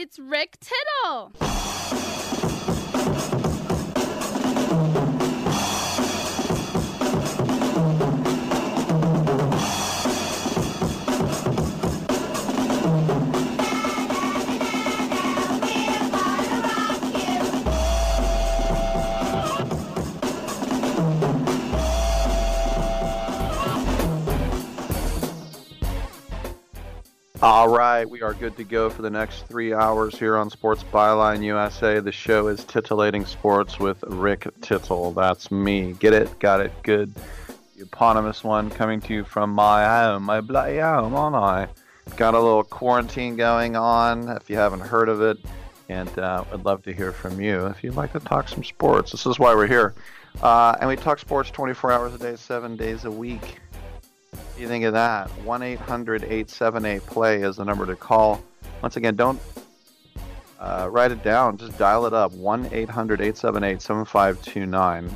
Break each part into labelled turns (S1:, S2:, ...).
S1: It's Rick Tittle.
S2: All right, we are good to go for the next three hours here on Sports Byline USA. The show is Titillating Sports with Rick Tittle. That's me. Get it? Got it? Good. The eponymous one coming to you from my home, my bloody home, aren't I? Got a little quarantine going on, if you haven't heard of it, and uh, I'd love to hear from you if you'd like to talk some sports. This is why we're here. Uh, and we talk sports 24 hours a day, seven days a week. What do you think of that? 1 800 878 play is the number to call. Once again, don't uh, write it down, just dial it up 1 800 878 7529.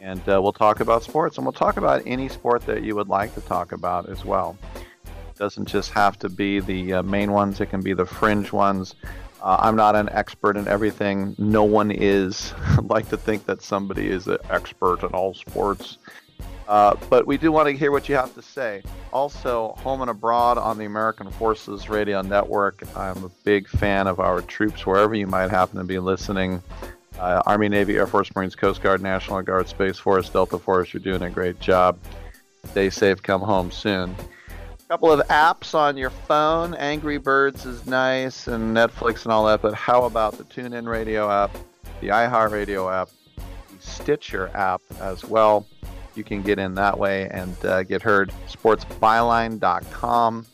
S2: And uh, we'll talk about sports, and we'll talk about any sport that you would like to talk about as well. It doesn't just have to be the uh, main ones, it can be the fringe ones. Uh, I'm not an expert in everything. No one is. Like to think that somebody is an expert in all sports. Uh, but we do want to hear what you have to say. Also, home and abroad on the American Forces Radio Network. I'm a big fan of our troops wherever you might happen to be listening. Uh, Army, Navy, Air Force, Marines, Coast Guard, National Guard, Space Force, Delta Force. You're doing a great job. Stay safe. Come home soon. A couple of apps on your phone. Angry Birds is nice and Netflix and all that. But how about the TuneIn Radio app, the iHeartRadio app, the Stitcher app as well? You can get in that way and uh, get heard. Sportsbyline.com.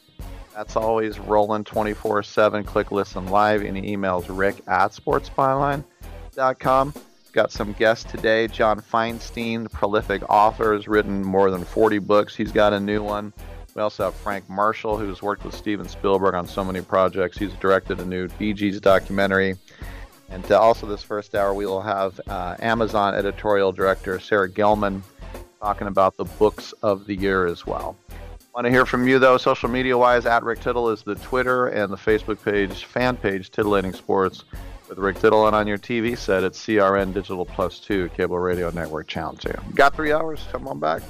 S2: That's always rolling 24 7. Click listen live. Any emails, rick at sportsbyline.com. Got some guests today. John Feinstein, prolific author, has written more than 40 books. He's got a new one. We also have Frank Marshall, who's worked with Steven Spielberg on so many projects. He's directed a new Bee Gees documentary. And uh, also, this first hour, we will have uh, Amazon editorial director Sarah Gelman talking about the books of the year as well. Want to hear from you though, social media wise, at Rick Tittle is the Twitter and the Facebook page, fan page, Titillating Sports with Rick Tittle, and on your TV set, it's CRN Digital Plus 2, Cable Radio Network Channel 2. Got three hours? Come on back.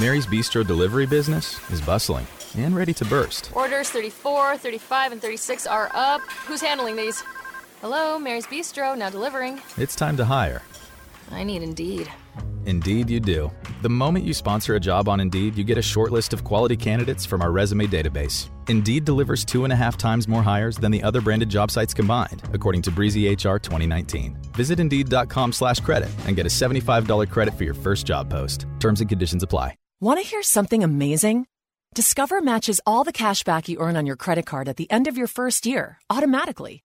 S3: Mary's Bistro delivery business is bustling and ready to burst.
S4: Orders 34, 35, and 36 are up. Who's handling these? Hello, Mary's Bistro, now delivering.
S3: It's time to hire.
S4: I need Indeed.
S3: Indeed, you do. The moment you sponsor a job on Indeed, you get a short list of quality candidates from our resume database. Indeed delivers two and a half times more hires than the other branded job sites combined, according to Breezy HR 2019. Visit Indeed.com slash credit and get a $75 credit for your first job post. Terms and conditions apply.
S5: Want to hear something amazing? Discover matches all the cash back you earn on your credit card at the end of your first year, automatically,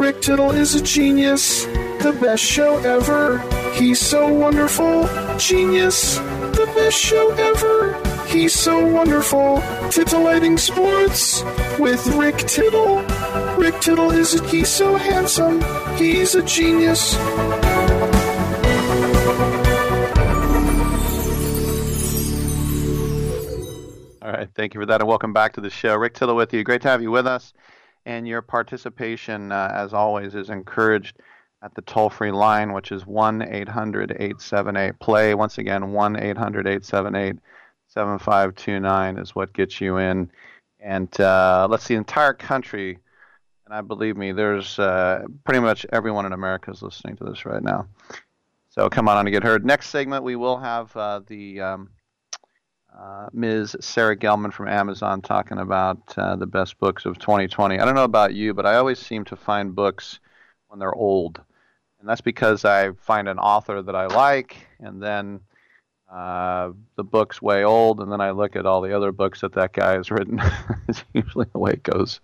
S6: Rick Tittle is a genius the best show ever. He's so wonderful, genius, the best show ever. He's so wonderful, titillating sports with Rick Tittle. Rick Tittle is a, he's so handsome, he's a genius.
S2: All right, thank you for that, and welcome back to the show. Rick Tittle with you. Great to have you with us, and your participation, uh, as always, is encouraged at the toll free line, which is 1 800 878 play. Once again, 1 800 878 7529 is what gets you in. And uh, let's see, the entire country, and I believe me, there's uh, pretty much everyone in America is listening to this right now. So come on on to get heard. Next segment, we will have uh, the um, uh, Ms. Sarah Gelman from Amazon talking about uh, the best books of 2020. I don't know about you, but I always seem to find books when they're old and that's because I find an author that I like, and then uh, the book's way old, and then I look at all the other books that that guy has written. it's usually the way it goes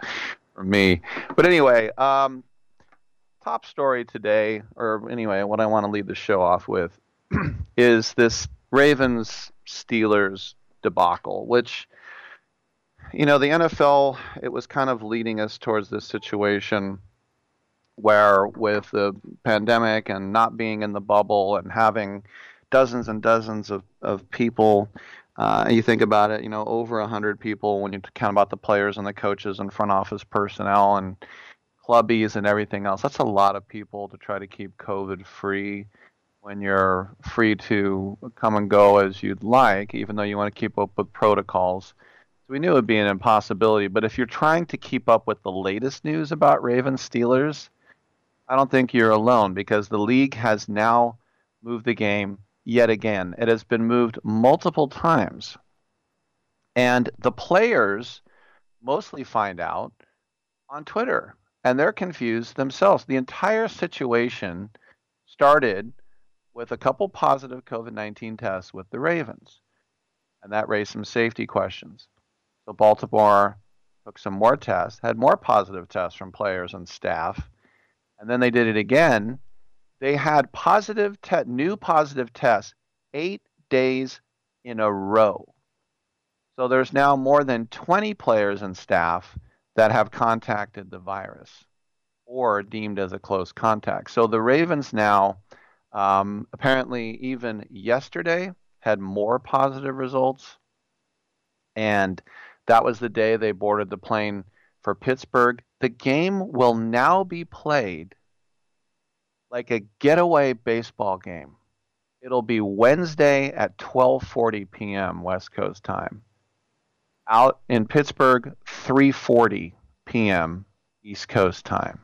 S2: for me. But anyway, um, top story today, or anyway, what I want to lead the show off with is this Ravens Steelers debacle, which you know the NFL it was kind of leading us towards this situation where with the pandemic and not being in the bubble and having dozens and dozens of, of people uh, you think about it, you know, over 100 people when you count about the players and the coaches and front office personnel and clubbies and everything else. That's a lot of people to try to keep COVID free when you're free to come and go as you'd like, even though you want to keep up with protocols. So we knew it would be an impossibility. But if you're trying to keep up with the latest news about Ravens Steelers, I don't think you're alone because the league has now moved the game yet again. It has been moved multiple times. And the players mostly find out on Twitter and they're confused themselves. The entire situation started with a couple positive COVID 19 tests with the Ravens, and that raised some safety questions. So Baltimore took some more tests, had more positive tests from players and staff, and then they did it again. They had positive te- new positive tests eight days in a row. So there's now more than 20 players and staff that have contacted the virus or deemed as a close contact. So the Ravens now, um, apparently, even yesterday, had more positive results and that was the day they boarded the plane for Pittsburgh. The game will now be played like a getaway baseball game. It'll be Wednesday at 12:40 p.m. West Coast time. Out in Pittsburgh, 3:40 p.m. East Coast time.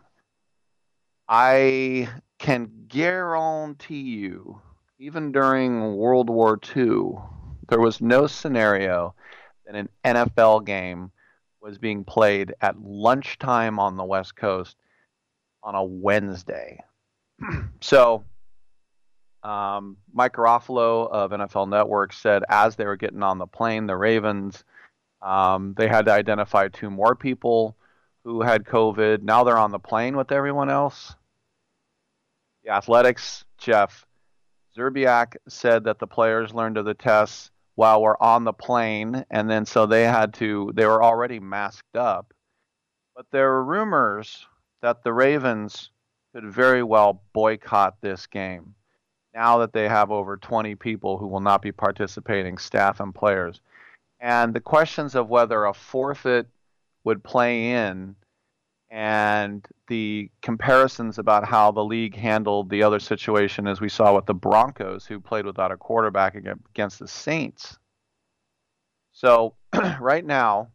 S2: I can guarantee you, even during World War II, there was no scenario that an NFL game was being played at lunchtime on the West Coast on a Wednesday. so, um, Mike Garafolo of NFL Network said as they were getting on the plane, the Ravens, um, they had to identify two more people who had COVID. Now they're on the plane with everyone else. The Athletic's, Jeff Zrebiec said that the players learned of the tests while we're on the plane, and then so they had to, they were already masked up. But there were rumors that the Ravens could very well boycott this game now that they have over 20 people who will not be participating, staff and players. And the questions of whether a forfeit would play in and the comparisons about how the league handled the other situation, as we saw with the Broncos, who played without a quarterback against the Saints. So, right now,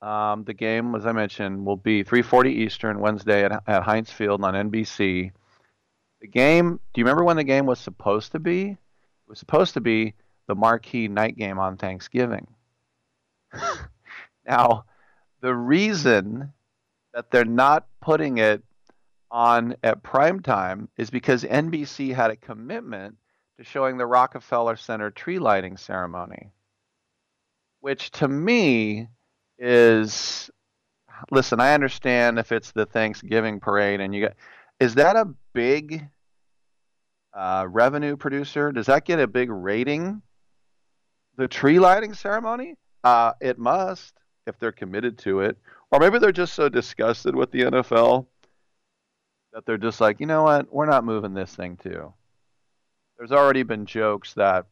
S2: um, the game, as I mentioned, will be 3:40 Eastern Wednesday at, at Heinz Field on NBC. The game. Do you remember when the game was supposed to be? It was supposed to be the marquee night game on Thanksgiving. now, the reason that they're not putting it on at prime time is because NBC had a commitment to showing the Rockefeller Center tree lighting ceremony, which to me is listen, I understand if it's the Thanksgiving parade and you got is that a big uh, revenue producer? Does that get a big rating? The tree lighting ceremony? Uh, it must if they're committed to it. Or maybe they're just so disgusted with the NFL that they're just like, you know what, we're not moving this thing too. There's already been jokes that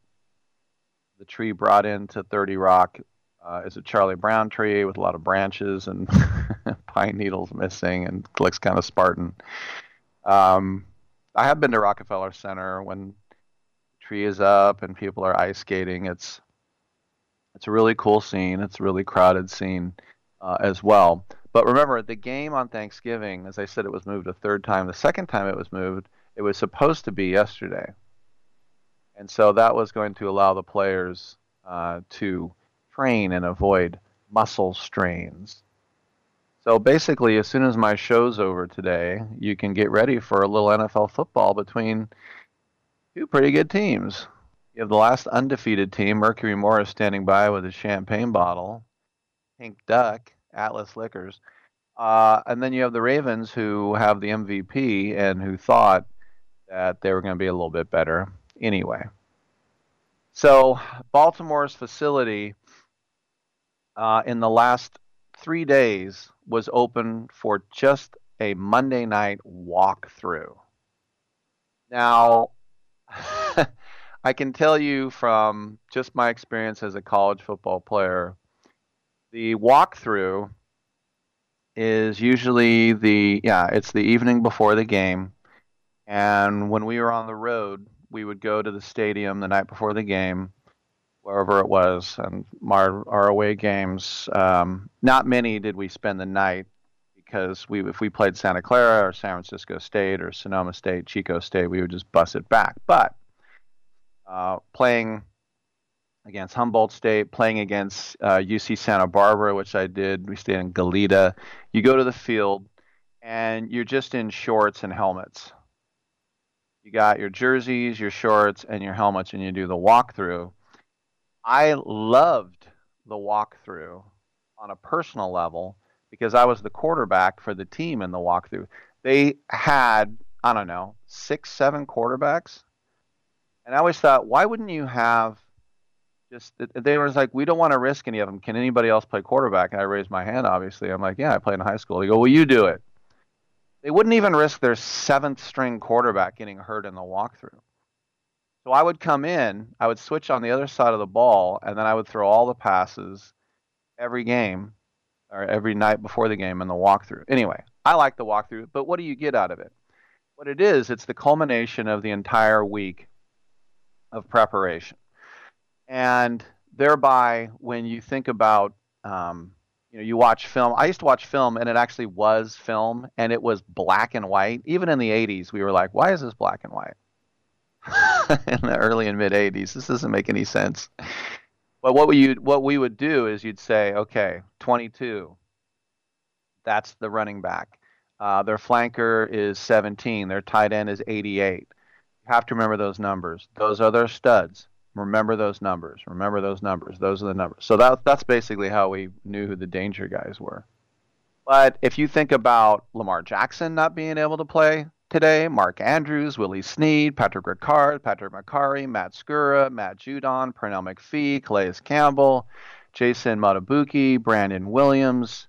S2: the tree brought into 30 Rock uh, is a Charlie Brown tree with a lot of branches and pine needles missing and looks kind of Spartan. Um, I have been to Rockefeller Center when the tree is up and people are ice skating. It's it's a really cool scene. It's a really crowded scene uh, as well. But remember, the game on Thanksgiving, as I said, it was moved a third time. The second time it was moved, it was supposed to be yesterday. And so that was going to allow the players uh, to train and avoid muscle strains. So basically, as soon as my show's over today, you can get ready for a little NFL football between two pretty good teams. You have the last undefeated team, Mercury Morris, standing by with a champagne bottle Pink Duck, Atlas Liquors. Uh, and then you have the Ravens who have the MVP and who thought that they were going to be a little bit better anyway. So Baltimore's facility uh, in the last three days was open for just a Monday night walkthrough. Now, I can tell you from just my experience as a college football player the walkthrough is usually the yeah it's the evening before the game. And when we were on the road we would go to the stadium the night before the game wherever it was and our, our away games um, not many did we spend the night because we if we played santa clara or san francisco state or sonoma state chico state we would just bus it back. But uh, playing against Humboldt State, playing against uh, UC Santa Barbara, which I did. We stayed in Goleta. You go to the field, and you're just in shorts and helmets. You got your jerseys, your shorts, and your helmets, and you do the walkthrough. I loved the walkthrough on a personal level because I was the quarterback for the team in the walkthrough. They had, I don't know, six, seven quarterbacks. And I always thought, why wouldn't you have just they were like, we don't want to risk any of them. Can anybody else play quarterback? And I raised my hand. Obviously, I'm like, yeah, I played in high school. They go, well, you do it. They wouldn't even risk their seventh string quarterback getting hurt in the walkthrough. So I would come in, I would switch on the other side of the ball, and then I would throw all the passes every game or every night before the game in the walkthrough. Anyway, I like the walkthrough, but what do you get out of it? What it is, it's the culmination of the entire week of preparation. And thereby, when you think about, um, you know, you watch film. I used to watch film, and it actually was film, and it was black and white. Even in the '80s, we were like, "Why is this black and white?" in the early and mid '80s, this doesn't make any sense. But what we what we would do is you'd say, "Okay, 22. That's the running back. Uh, their flanker is 17. Their tight end is 88." You have to remember those numbers. Those are their studs. Remember those numbers. Remember those numbers. Those are the numbers. So that, that's basically how we knew who the danger guys were. But if you think about Lamar Jackson not being able to play today, Mark Andrews, Willie Snead, Patrick Ricard, Patrick Mekari Matt Skura, Matt Judon, Pernell McPhee, Calais Campbell, Jason Madubuike, Brandon Williams,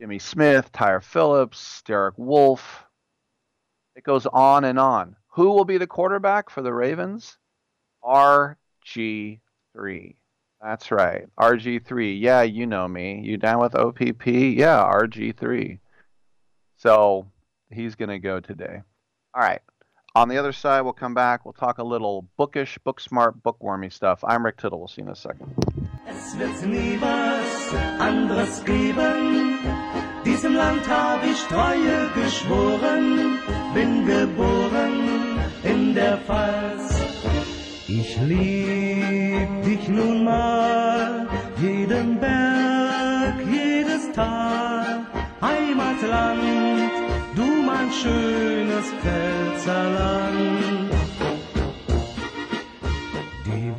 S2: Jimmy Smith, Tyre Phillips, Derek Wolfe. It goes on and on. Who will be the quarterback for the Ravens? RG3. That's right. RG3. Yeah, you know me. You down with OPP? Yeah, RG3. So he's going to go today. All right. On the other side, we'll come back. We'll talk a little bookish, book smart, bookwormy stuff. I'm Rick Tittle. We'll see you in a second. Es wird nie was anderes geben. Diesem Land habe ich Treue geschworen. Bin geboren in der Pfalz. Ich lieb dich nun mal, jeden Berg, jedes Tal, Heimatland, du mein schönes Pfälzerland. Die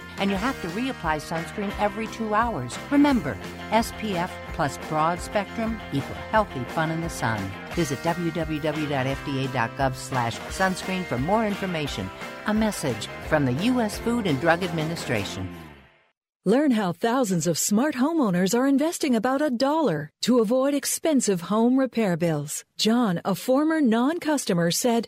S7: And you have to reapply sunscreen every two hours. Remember, SPF plus broad spectrum equal healthy fun in the sun. Visit www.fda.gov slash sunscreen for more information. A message from the U.S. Food and Drug Administration.
S8: Learn how thousands of smart homeowners are investing about a dollar to avoid expensive home repair bills. John, a former non customer, said,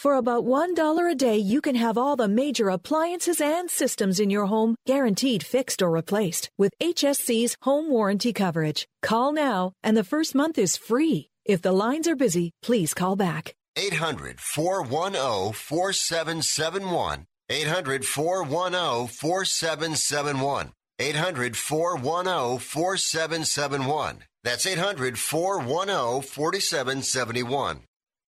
S8: For about $1 a day, you can have all the major appliances and systems in your home guaranteed fixed or replaced with HSC's home warranty coverage. Call now, and the first month is free. If the lines are busy, please call back.
S9: 800 410 4771. 800 410 4771. 800 410 4771. That's 800 410 4771.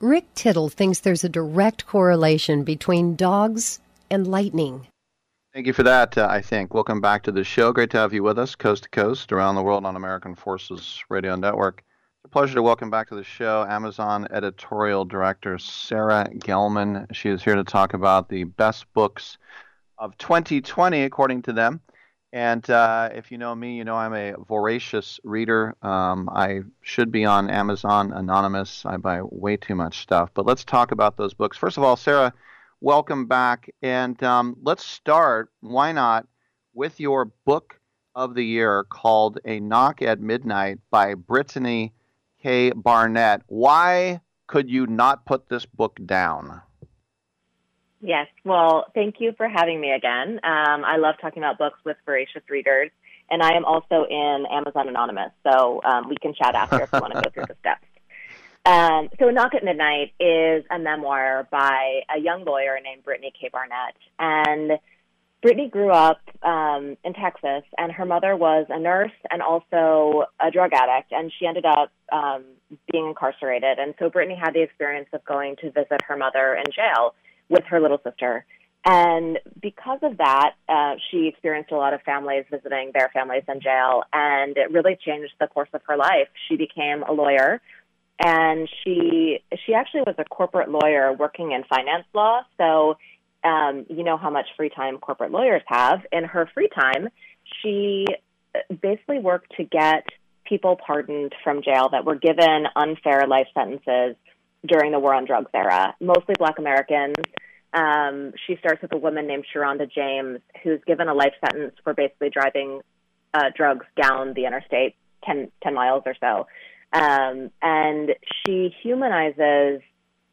S10: Rick Tittle thinks there's a direct correlation between dogs and lightning.
S2: Thank you for that, uh, I think. Welcome back to the show. Great to have you with us, coast to coast, around the world on American Forces Radio Network. It's a pleasure to welcome back to the show Amazon editorial director Sarah Gelman. She is here to talk about the best books of 2020, according to them. And uh, if you know me, you know I'm a voracious reader. Um, I should be on Amazon Anonymous. I buy way too much stuff. But let's talk about those books. First of all, Sarah, welcome back. And um, let's start, why not, with your book of the year called A Knock at Midnight by Brittany K. Barnett. Why could you not put this book down?
S11: Yes. Well, thank you for having me again. Um, I love talking about books with voracious readers, and I am also in Amazon Anonymous, so um, we can chat after if you want to go through the steps. Um, so, A Knock at Midnight is a memoir by a young lawyer named Brittany K. Barnett. And Brittany grew up um, in Texas, and her mother was a nurse and also a drug addict, and she ended up um, being incarcerated. And so, Brittany had the experience of going to visit her mother in jail with her little sister. And because of that, uh, she experienced a lot of families visiting their families in jail, and it really changed the course of her life. She became a lawyer, and she she actually was a corporate lawyer working in finance law. So, um, you know how much free time corporate lawyers have. In her free time, she basically worked to get people pardoned from jail that were given unfair life sentences during the war on drugs era, mostly black Americans. Um, she starts with a woman named Sharanda James, who's given a life sentence for basically driving uh, drugs down the interstate 10, 10 miles or so. Um, and she humanizes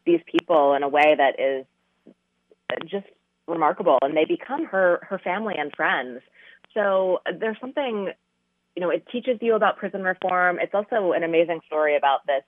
S11: these people in a way that is just remarkable, and they become her her family and friends. So there's something, you know, it teaches you about prison reform. It's also an amazing story about this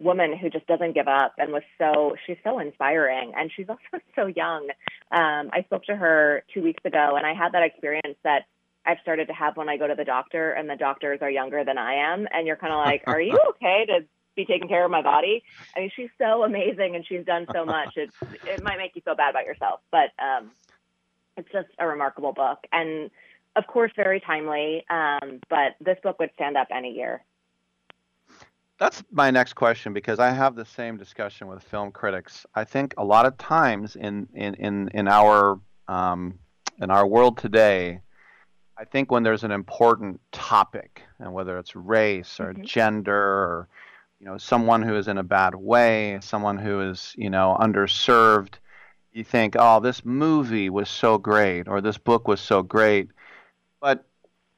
S11: woman who just doesn't give up and was so she's so inspiring. And she's also so young. Um, i spoke to her two weeks ago and i had that experience that i've started to have when i go to the doctor and the doctors are younger than i am. And you're kind of like are you okay to be taking care of my body? I mean she's so amazing and she's done so much. It it might make you feel bad about yourself but um, it's just a remarkable book. And of course very timely um, but this book would stand up any year
S2: that's my next question because I have the same discussion with film critics. I think a lot of times in in in, in our um, in our world today, I think when there's an important topic, and whether it's race or mm-hmm. gender or you know someone who is in a bad way, someone who is you know underserved, you think, oh, this movie was so great or this book was so great, but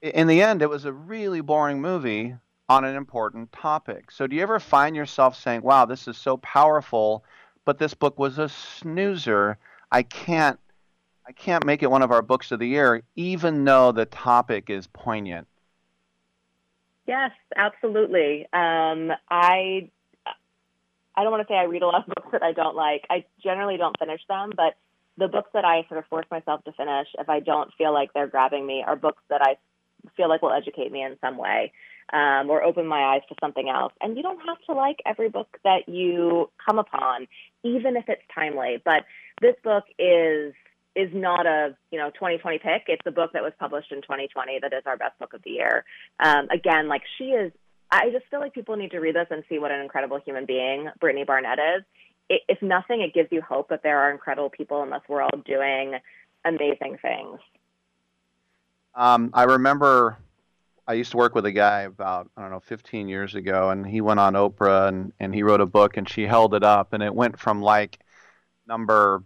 S2: in the end, it was a really boring movie on an important topic. So, do you ever find yourself saying, wow, this is so powerful, but this book was a snoozer? I can't. I can't make it one of our books of the year, even though the topic is poignant.
S11: Yes, absolutely. Um, I I don't want to say I read a lot of books that I don't like. I generally don't finish them, but the books that I sort of force myself to finish, if I don't feel like they're grabbing me, are books that I feel like will educate me in some way um, or open my eyes to something else. And you don't have to like every book that you come upon, even if it's timely. But this book is is not a you know 2020 pick. It's a book that was published in 2020 that is our best book of the year. Um, again, like she is. I just feel like people need to read this and see what an incredible human being Brittany Barnett is. It, if nothing, it gives you hope that there are incredible people in this world doing amazing things.
S2: Um, I remember I used to work with a guy about I don't know 15 years ago, and he went on Oprah and and he wrote a book, and she held it up, and it went from like number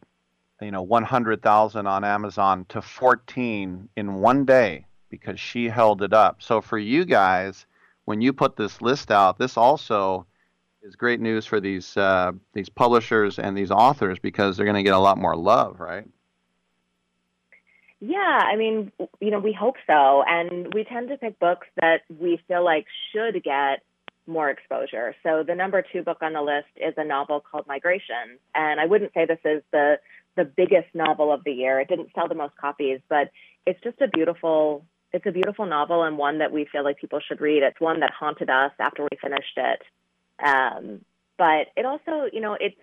S2: you know 100,000 on Amazon to 14 in one day because she held it up. So for you guys, when you put this list out, this also is great news for these uh, these publishers and these authors because they're going to get a lot more love, right?
S11: Yeah, I mean, you know, we hope so. And we tend to pick books that we feel like should get more exposure. So the number two book on the list is a novel called Migration. And I wouldn't say this is the the biggest novel of the year. It didn't sell the most copies, but it's just a beautiful it's a beautiful novel and one that we feel like people should read. It's one that haunted us after we finished it. Um, but it also, you know, it's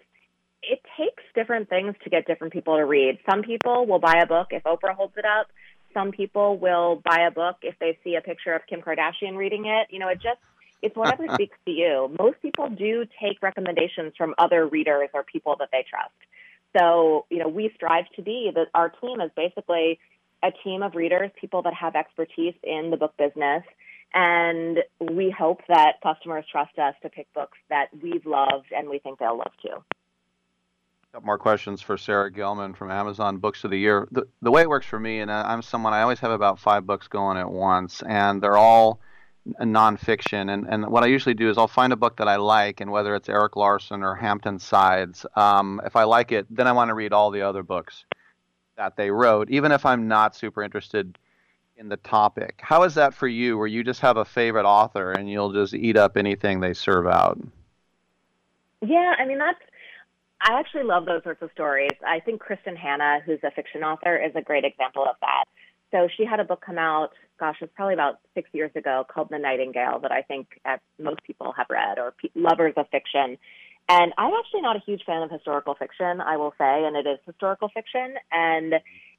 S11: it takes different things to get different people to read. Some people will buy a book if Oprah holds it up. Some people will buy a book if they see a picture of Kim Kardashian reading it. You know, it just it's whatever speaks to you. Most people do take recommendations from other readers or people that they trust. So, you know, we strive to be that our team is basically a team of readers, people that have expertise in the book business. And we hope that customers trust us to pick books that we've loved and we think they'll love too
S2: more questions for Sarah Gelman from Amazon Books of the Year. The, the way it works for me, and I'm someone I always have about five books going at once, and they're all nonfiction. And, and what I usually do is I'll find a book that I like, and whether it's Erik Larson or Hampton Sides, um, if I like it, then I want to read all the other books that they wrote, even if I'm not super interested in the topic. How is that for you, where you just have a favorite author and you'll just eat up anything they serve out?
S11: Yeah, I mean that's I actually love those sorts of stories. I think Kristin Hannah, who's a fiction author, is a great example of that. So she had a book come out, gosh, it's probably about six years ago, called The Nightingale, that I think most people have read or lovers of fiction. And I'm actually not a huge fan of historical fiction, I will say, and it is historical fiction, and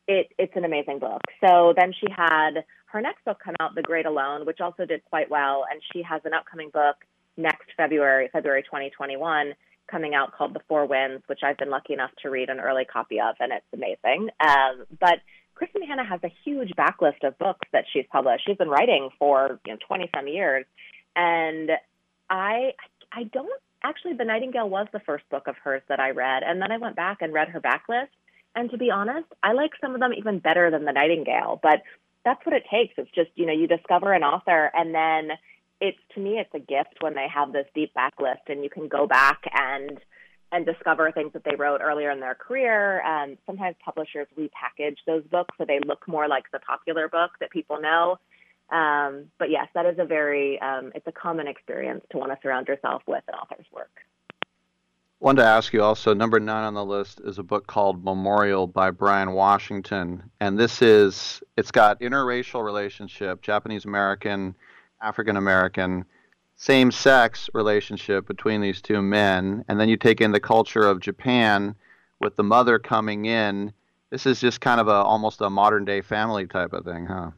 S11: it, it's an amazing book. So then she had her next book come out, The Great Alone, which also did quite well, and she has an upcoming book next February, February 2021 coming out called The Four Winds, which I've been lucky enough to read an early copy of, and it's amazing. Um, but Kristin Hannah has a huge backlist of books that she's published. She's been writing for you know 20 some years, and I I don't actually. The Nightingale was the first book of hers that I read, and then I went back and read her backlist. And to be honest, I like some of them even better than the Nightingale. But that's what it takes. It's just you know you discover an author, and then it's to me it's a gift when they have this deep backlist and you can go back and and discover things that they wrote earlier in their career. Um, sometimes publishers repackage those books so they look more like the popular book that people know. Um, but yes, that is a very um, it's a common experience to want to surround yourself with an author's work.
S2: Wanted to ask you also, number nine on the list is a book called Memorial by Bryan Washington, and this is it's got interracial relationship, Japanese American African American same sex relationship between these two men, and then you take in the culture of Japan with the mother coming in. This is just kind of a almost a modern day family type of thing, huh?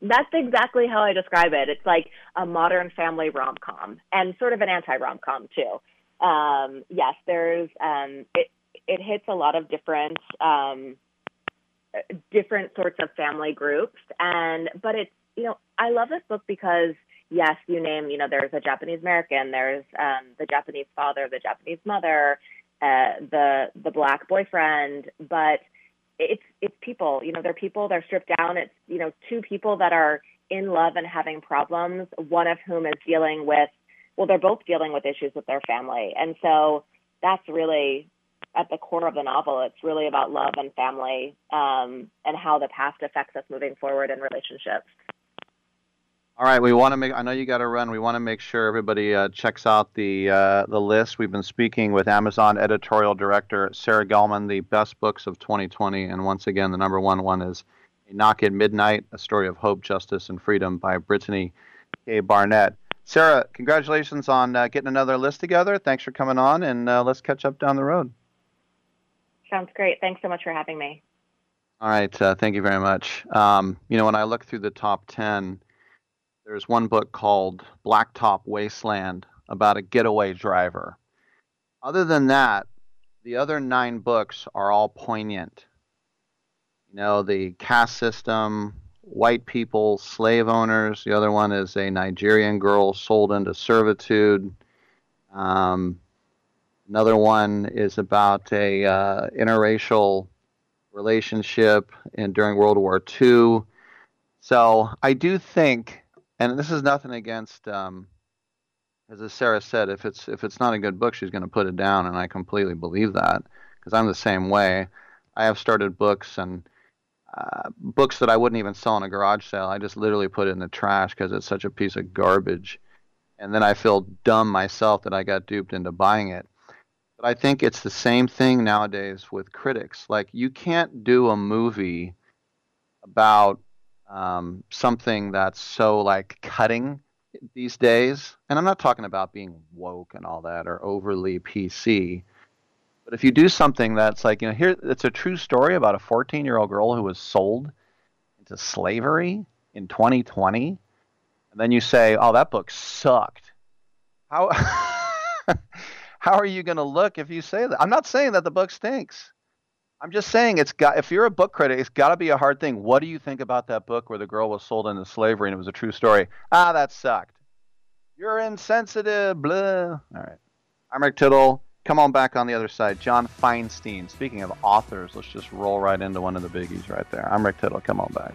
S11: That's exactly how I describe it. It's like a modern family rom com and sort of an anti rom com too. Um, yes, there's um, it. It hits a lot of different um, different sorts of family groups, and but it's you know, I love this book because yes, you name, you know, there's a Japanese American, there's um, the Japanese father, the Japanese mother, uh, the the black boyfriend, but it's it's people. You know, they're people. They're stripped down. It's you know, two people that are in love and having problems. One of whom is dealing with, well, they're both dealing with issues with their family, and so that's really at the core of the novel. It's really about love and family um, and how the past affects us moving forward in relationships.
S2: All right, we want to make. I know you got to run. We want to make sure everybody uh, checks out the uh, the list. We've been speaking with Amazon editorial director Sarah Gelman, the best books of 2020, and once again, the number one one is A Knock at Midnight, A Story of Hope, Justice, and Freedom by Brittany K. Barnett. Sarah, congratulations on uh, getting another list together. Thanks for coming on, and uh, let's catch up down the road.
S11: Sounds great. Thanks so much for having me.
S2: All right, uh, thank you very much. Um, you know, when I look through the top 10, there's one book called Blacktop Wasteland about a getaway driver. Other than that, the other nine books are all poignant. You know, the caste system, white people, slave owners. The other one is a Nigerian girl sold into servitude. Um, another one is about a uh, interracial relationship in during World War II. So I do think, and this is nothing against, um, as Sarah said, if it's if it's not a good book, she's going to put it down, and I completely believe that because I'm the same way. I have started books and uh, books that I wouldn't even sell in a garage sale. I just literally put it in the trash because it's such a piece of garbage, and then I feel dumb myself that I got duped into buying it. But I think it's the same thing nowadays with critics. Like you can't do a movie about um, something that's so like cutting these days. And I'm not talking about being woke and all that or overly PC. But if you do something that's like, you know, here it's a true story about a 14 year old girl who was sold into slavery in 2020, and then you say, oh, that book sucked. How. how are you going to look if you say that? I'm not saying that the book stinks. I'm just saying it's got. If you're a book critic, it's got to be a hard thing. What do you think about that book where the girl was sold into slavery and it was a true story? Ah, that sucked. You're insensitive. Blah. All right. I'm Rick Tittle. Come on back on the other side. John Feinstein. Speaking of authors, let's just roll right into one of the biggies right there. I'm Rick Tittle. Come on back.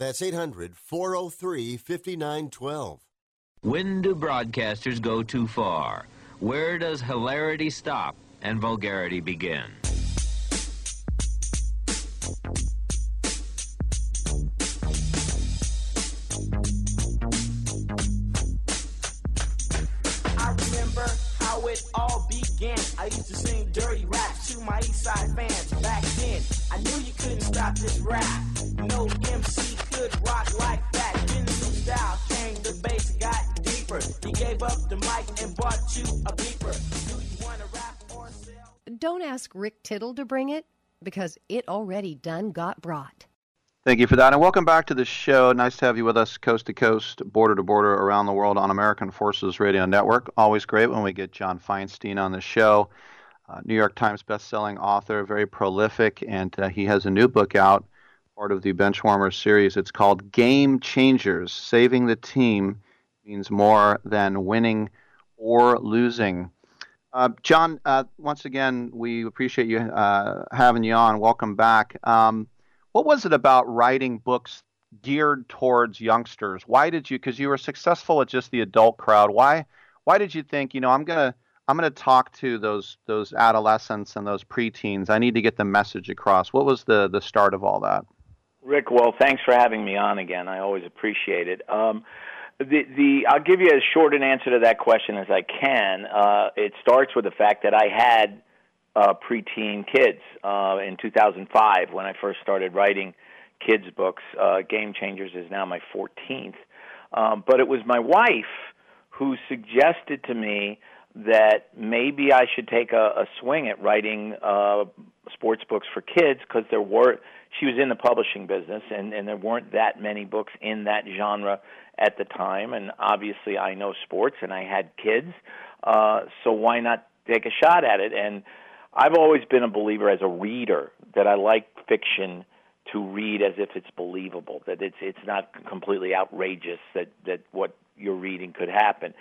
S9: That's 800 403 5912.
S12: When do broadcasters go too far? Where does hilarity stop and vulgarity begin?
S13: I remember how it all began. I used to sing dirty raps to my East Side fans. Back then, I knew you couldn't stop this rap. No MC could rock like that. Then the new style came, the bass got deeper. You gave up the mic and bought you a beeper. Do you wanna rap or sell?
S14: Don't ask Rick Tittle to bring it because it already done got brought.
S2: Thank you for that, and welcome back to the show. Nice to have you with us, coast to coast, border to border, around the world on American Forces Radio Network. Always great when we get John Feinstein on the show. Uh, New York Times best-selling author, very prolific, and uh, he has a new book out, part of the Benchwarmers series. It's called Game Changers: Saving the Team Means More Than Winning or Losing. Uh, John, uh, once again, we appreciate you uh, having you on. Welcome back. Um, what was it about writing books geared towards youngsters? Why did you? Because you were successful at just the adult crowd. Why? Why did you think? You know, I'm gonna I'm gonna talk to those those adolescents and those preteens. I need to get the message across. What was the the start of all that?
S15: Rick, well, thanks for having me on again. I always appreciate it. Um, the the I'll give you as short an answer to that question as I can. Uh, it starts with the fact that I had uh, preteen kids uh, in 2005 when I first started writing kids books. Uh, Game Changers is now my 14th, um, but it was my wife who suggested to me that maybe I should take a, a swing at writing uh, sports books for kids because there were she was in the publishing business and, and there weren't that many books in that genre at the time. And obviously I know sports and I had kids uh, so why not take a shot at it? And I've always been a believer as a reader that I like fiction to read as if it's believable, that it's it's not completely outrageous that that what you're reading could happen.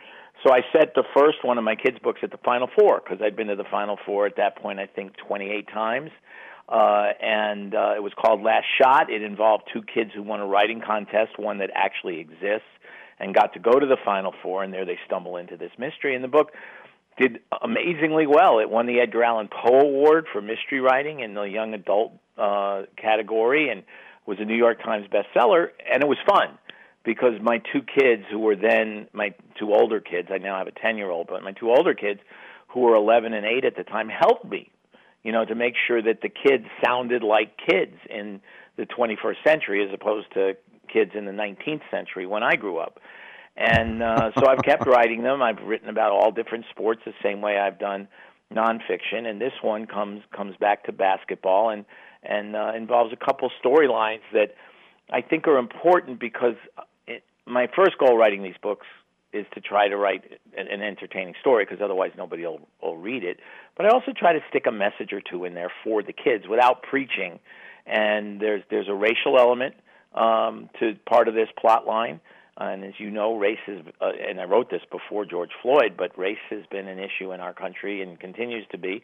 S15: So I set the first one of my kids' books at the Final Four because I'd been to the Final Four at that point I think 28 times, uh, and uh, it was called Last Shot. It involved two kids who won a writing contest, one that actually exists, and got to go to the Final Four, and there they stumble into this mystery. And the book did amazingly well. It won the Edgar Allan Poe Award for mystery writing in the young adult uh, category and was a New York Times bestseller. And it was fun because my two kids, who were then my two older kids, I now have a 10 year old, but my two older kids, who were 11 and 8 at the time, helped me, you know, to make sure that the kids sounded like kids in the 21st century as opposed to kids in the 19th century when I grew up and uh, so I've kept writing them. I've written about all different sports the same way I've done nonfiction, and this one comes comes back to basketball and and uh, involves a couple storylines that I think are important because it, my first goal writing these books is to try to write an, entertaining story because otherwise nobody will, will read it. But I also try to stick a message or two in there for the kids without preaching. And there's there's a racial element um, to part of this plot line. And as you know, race is, uh, and I wrote this before George Floyd, but race has been an issue in our country and continues to be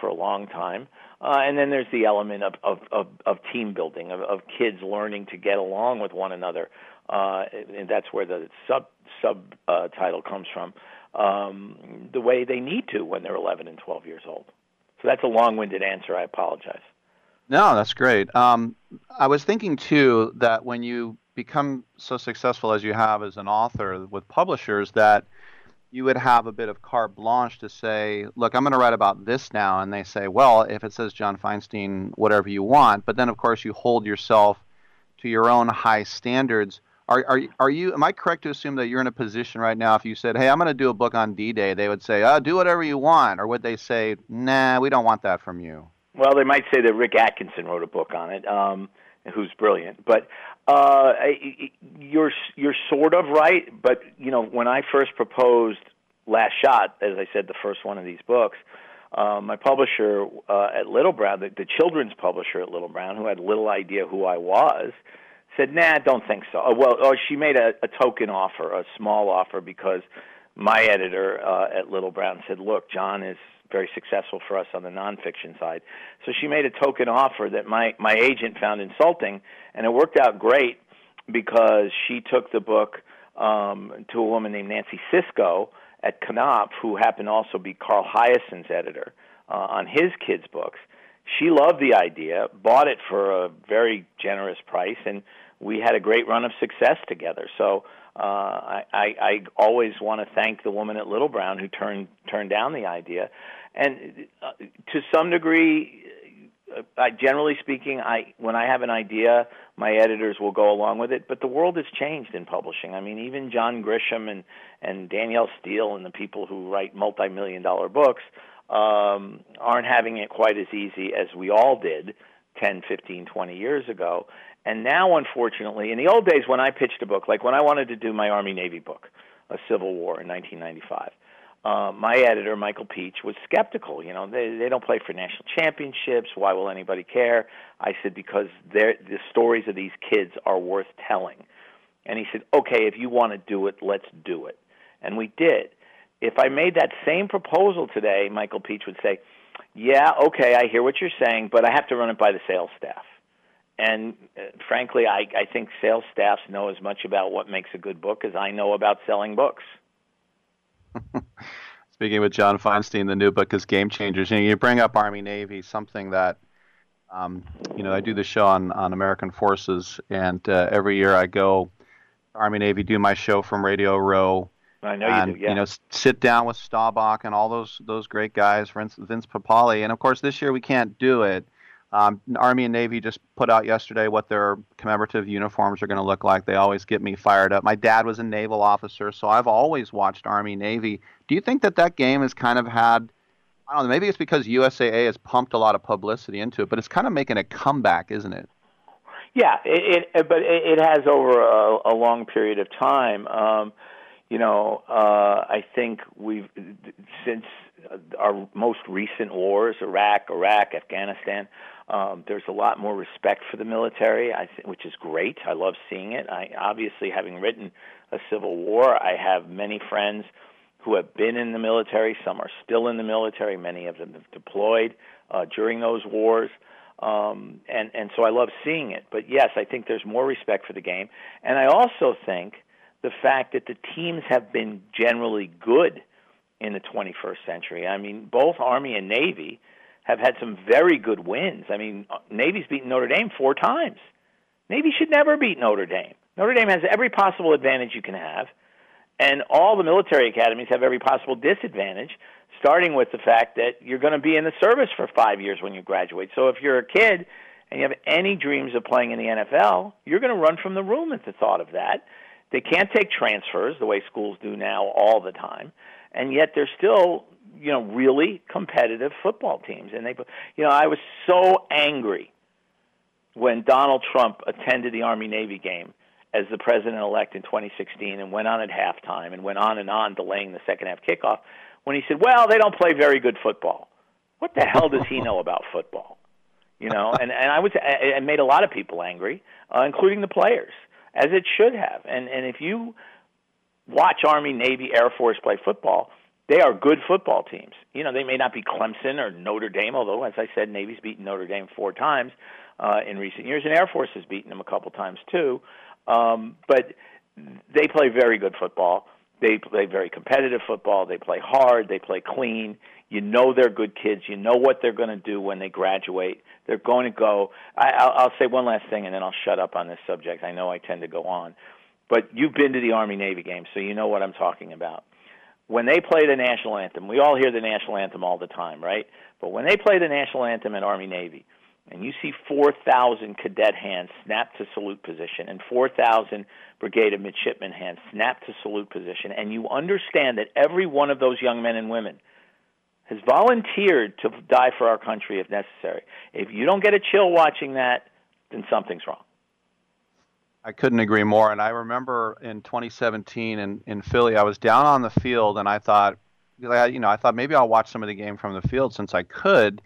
S15: for a long time. Uh, and then there's the element of, of, of, of team building, of, of kids learning to get along with one another. Uh, and that's where the sub sub uh, comes from. Um, the way they need to when they're 11 and 12 years old. So that's a long-winded answer. I apologize.
S2: No, that's great. Um, I was thinking too that when you become so successful as you have as an author with publishers that you would have a bit of carte blanche to say, look, I'm going to write about this now. And they say, well, if it says John Feinstein, whatever you want. But then, of course, you hold yourself to your own high standards. Are, are, are you, am I correct to assume that you're in a position right now, if you said, hey, I'm going to do a book on D Day, they would say, oh, do whatever you want? Or would they say, nah, we don't want that from you?
S15: Well, they might say that Rick Atkinson wrote a book on it. Um, who's brilliant. But uh, you're you're sort of right. But you know, when I first proposed Last Shot, as I said, the first one of these books, uh, my publisher uh, at Little Brown, the, the children's publisher at Little Brown, who had little idea who I was, said, "Nah, don't think so." Uh, well, or she made a, a token offer, a small offer, because my editor uh, at Little Brown said, "Look, John is very successful for us on the nonfiction side." So she made a token offer that my my agent found insulting, and it worked out great because she took the book um, to a woman named Nancy Siscoe at Knopf, who happened to also be Carl Hiaasen's editor uh, on his kids' books. She loved the idea, bought it for a very generous price, and we had a great run of success together. So uh, I, I, I always want to thank the woman at Little Brown who turned turned down the idea, and uh, to some degree, uh, I, generally speaking, I when I have an idea, my editors will go along with it. But the world has changed in publishing. I mean, even John Grisham and and Danielle Steel and the people who write multi-million dollar books um, aren't having it quite as easy as we all did 10, 15, 20 years ago. And now, unfortunately, in the old days when I pitched a book, like when I wanted to do my Army Navy book, A Civil War in 1995, uh, my editor, Michael Pietsch, was skeptical. You know, they, they don't play for national championships. Why will anybody care? I said, because the stories of these kids are worth telling. And he said, okay, if you want to do it, let's do it. And we did. If I made that same proposal today, Michael Pietsch would say, yeah, okay, I hear what you're saying, but I have to run it by the sales staff. And uh, frankly, I, I think sales staffs know as much about what makes a good book as I know about selling books.
S2: Speaking with John Feinstein, the new book is Game Changers. You, know, you bring up Army Navy, something that um, you know I do the show on on American forces, and uh, every year I go Army Navy do my show from Radio Row.
S15: I know
S2: and,
S15: you do. Yeah.
S2: You know, sit down with Staubach and all those those great guys, Vince, Vince Papale, and of course this year we can't do it um, Army and Navy just put out yesterday what their commemorative uniforms are going to look like. They always get me fired up. My dad was a naval officer, so I've always watched Army Navy. Do you think that that game has kind of had, I don't know, maybe it's because USAA has pumped a lot of publicity into it, but it's kind of making a comeback, isn't it?
S15: Yeah, it, it but it, has over a, a long period of time. Um, you know, uh, I think we've since our most recent wars, Iraq, Iraq, Afghanistan. Um, there's a lot more respect for the military, I th- which is great. I love seeing it. I obviously, having written a Civil War, I have many friends who have been in the military. Some are still in the military. Many of them have deployed uh, during those wars. Um, and and so I love seeing it. But yes, I think there's more respect for the game, and I also think the fact that the teams have been generally good in the 21st century. I mean, both Army and Navy have had some very good wins. I mean, uh, Navy's beaten Notre Dame four times. Navy should never beat Notre Dame. Notre Dame has every possible advantage you can have, and all the military academies have every possible disadvantage, starting with the fact that you're going to be in the service for five years when you graduate. So if you're a kid and you have any dreams of playing in the NFL, you're going to run from the room at the thought of that. They can't take transfers the way schools do now all the time, and yet they're still you know really competitive football teams and they you know I was so angry when Donald Trump attended the Army Navy game as the president elect in 2016 and went on at halftime and went on and on delaying the second half kickoff when he said, "Well, they don't play very good football." What the hell does he know about football? You know, and and I was it made a lot of people angry, uh, including the players, as it should have. And and if you watch Army, Navy, Air Force play football, they are good football teams. You know, they may not be Clemson or Notre Dame, although, as I said, Navy's beaten Notre Dame four times uh, in recent years, and Air Force has beaten them a couple times too. Um, but they play very good football. They play very competitive football. They play hard. They play clean. You know they're good kids. You know what they're going to do when they graduate. They're going to go. I, I'll, I'll say one last thing, and then I'll shut up on this subject. I know I tend to go on, but you've been to the Army Navy game, so you know what I'm talking about when they play the national anthem, we all hear the national anthem all the time, right? But when they play the national anthem in Army Navy, and you see 4,000 cadet hands snap to salute position and 4,000 brigade of midshipmen hands snap to salute position, and you understand that every one of those young men and women has volunteered to die for our country if necessary. If you don't get a chill watching that, then something's wrong.
S2: I couldn't agree more. And I remember in 2017 in, in Philly, I was down on the field and I thought, you know, I thought maybe I'll watch some of the game from the field since I could.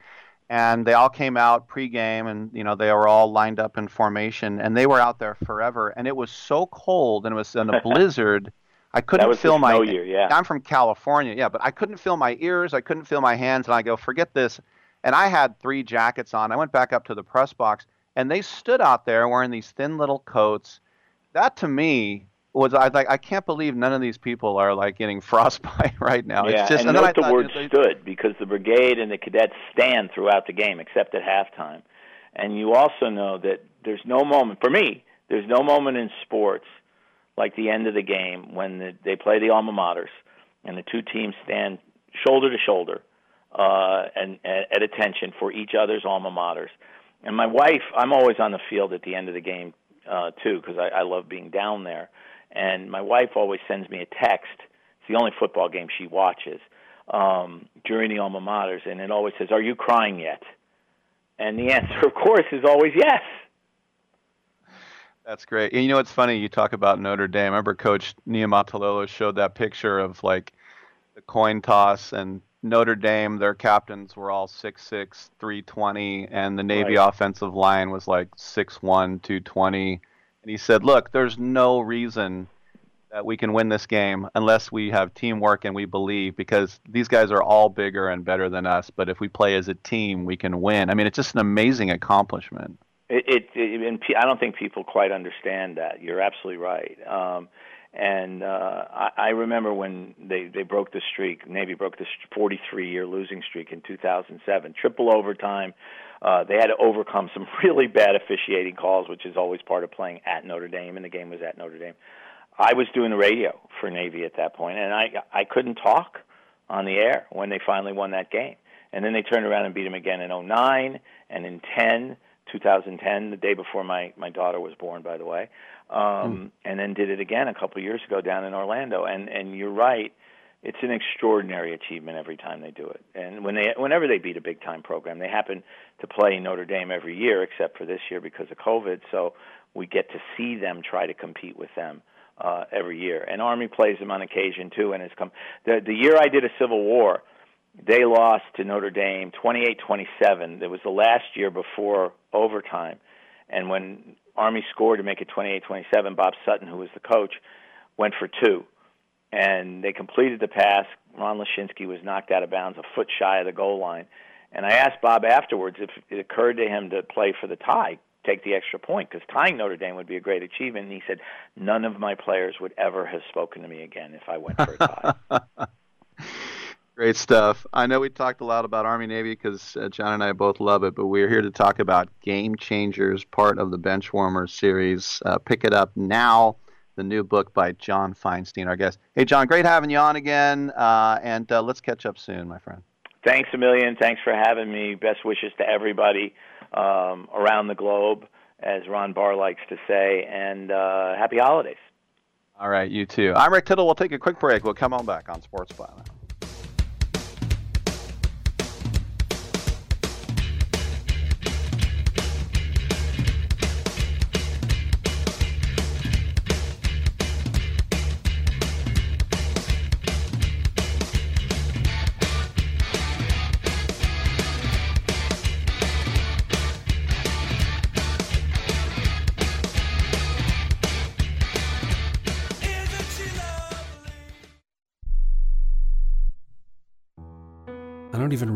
S2: And they all came out pregame and, you know, they were all lined up in formation and they were out there forever. And it was so cold and it was in a blizzard. I couldn't feel my
S15: year, yeah.
S2: I'm from California, yeah, but I couldn't feel my ears, I couldn't feel my hands, and I go, forget this. And I had three jackets on. I went back up to the press box and they stood out there wearing these thin little coats. That to me was I like I can't believe none of these people are like getting frostbite right now.
S15: Yeah,
S2: it's just
S15: and,
S2: then
S15: note
S2: I
S15: the word
S2: know,
S15: stood because the brigade and the cadets stand throughout the game except at halftime. And you also know that there's no moment for me. There's no moment in sports like the end of the game when the, they play the alma maters and the two teams stand shoulder to shoulder uh, and, and at attention for each other's alma maters. And my wife, I'm always on the field at the end of the game uh, too because I, I love being down there. And my wife always sends me a text. It's the only football game she watches um, during the alma maters, and it always says, "Are you crying yet?" And the answer, of course, is always yes.
S2: That's great. And you know what's funny? You talk about Notre Dame. I remember Coach Niumatalolo showed that picture of like the coin toss and Notre Dame, their captains were all 6'6", 320, and the Navy
S15: Right.
S2: offensive line was like 6'1", 220. And he said, look, there's no reason that we can win this game unless we have teamwork and we believe because these guys are all bigger and better than us. But if we play as a team, we can win. I mean, it's just an amazing accomplishment.
S15: It, it, it and I don't think people quite understand that. You're absolutely right. Um, and uh, I, I remember when they they broke the streak. Navy broke this 43 year losing streak in 2007. Triple overtime. Uh, they had to overcome some really bad officiating calls, which is always part of playing at Notre Dame, and the game was at Notre Dame. I was doing the radio for Navy at that point, and I I couldn't talk on the air when they finally won that game. And then they turned around and beat them again in 09 and in 10, 2010, the day before my my daughter was born, by the way. Um, And then did it again a couple of years ago down in Orlando. And and you're right, it's an extraordinary achievement every time they do it. And when they whenever they beat a big time program, they happen to play Notre Dame every year, except for this year because of COVID. So we get to see them try to compete with them uh, every year. And Army plays them on occasion too. And it's come the the year I did a Civil War, they lost to Notre Dame 28-27. It was the last year before overtime. And when Army scored to make it 28-27, Bob Sutton, who was the coach, went for two. And they completed the pass. Ron Leshinski was knocked out of bounds a foot shy of the goal line. And I asked Bob afterwards if it occurred to him to play for the tie, take the extra point, because tying Notre Dame would be a great achievement. And he said, none of my players would ever have spoken to me again if I went for a tie.
S2: Great stuff. I know we talked a lot about Army Navy because uh, John and I both love it, but we're here to talk about Game Changers, part of the Benchwarmers series. Uh, pick it up now. The new book by John Feinstein, our guest. Hey, John, great having you on again, uh, and uh, let's catch up soon, my friend.
S15: Thanks a million. Thanks for having me. Best wishes to everybody um, around the globe, as Ron Barr likes to say, and uh, happy holidays.
S2: All right, you too. I'm Rick Tittle. We'll take a quick break. We'll come on back on Sports Byline.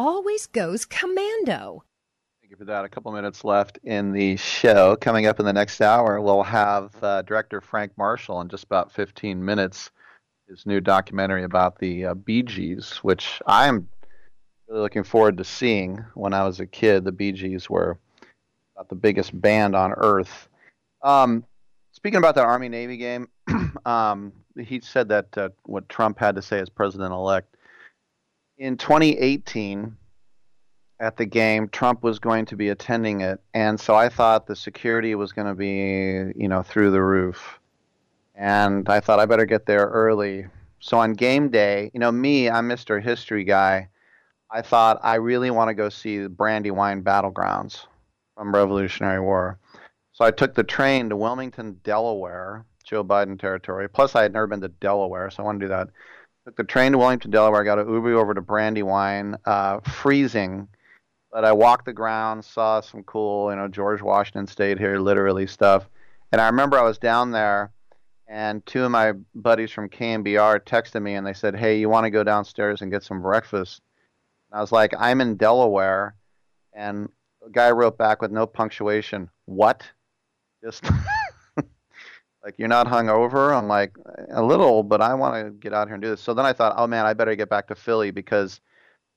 S14: Always goes commando.
S2: Thank you for that. A couple minutes left in the show. Coming up in the next hour, we'll have uh, director Frank Marshall in just about 15 minutes. His new documentary about the uh, Bee Gees, which I'm really looking forward to seeing. When I was a kid, the Bee Gees were about the biggest band on earth. Um, speaking about the Army Navy game, um, he said that uh, what Trump had to say as president elect in 2018 at the game, Trump was going to be attending it, and so I thought the security was going to be, you know, through the roof. And I thought I better get there early. So on game day, you know, me, I'm Mr. History guy. I thought I really want to go see the Brandywine battlegrounds from Revolutionary War. So I took the train to Wilmington, Delaware, Joe Biden territory. Plus, I had never been to Delaware, so I want to do that. Took the train to Wilmington, Delaware. I got an Uber over to Brandywine, uh, freezing. But I walked the grounds, saw some cool, you know, George Washington stayed here, literally stuff. And I remember I was down there, and two of my buddies from KNBR texted me, and they said, "Hey, you want to go downstairs and get some breakfast?" And I was like, "I'm in Delaware," and a guy wrote back with no punctuation, "What?" Just like you're not hungover. I'm like a little, but I want to get out here and do this. So then I thought, oh man, I better get back to Philly because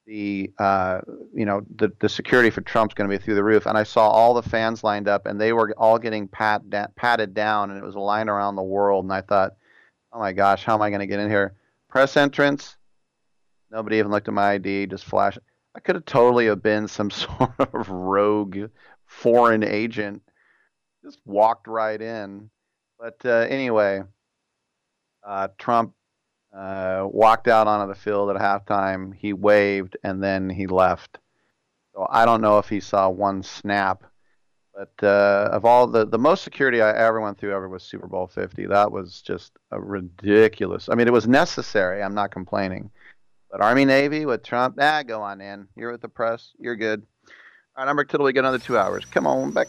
S2: the uh, you know the the security for Trump's going to be through the roof. And I saw all the fans lined up, and they were all getting pat da- patted down, and it was a line around the world. And I thought, oh my gosh, how am I going to get in here? Press entrance. Nobody even looked at my ID. Just flash. I could have totally have been some sort of rogue foreign agent. Just walked right in. But uh, anyway, uh, Trump uh, walked out onto the field at halftime. He waved and then he left. So I don't know if he saw one snap But uh, of all the the most security I ever went through ever was Super Bowl 50. That was just a ridiculous. I mean, it was necessary. I'm not complaining. But Army Navy with Trump, ah, go on in. You're with the press. You're good. All right, I'm Rick Tittle. We get another two hours. Come on back.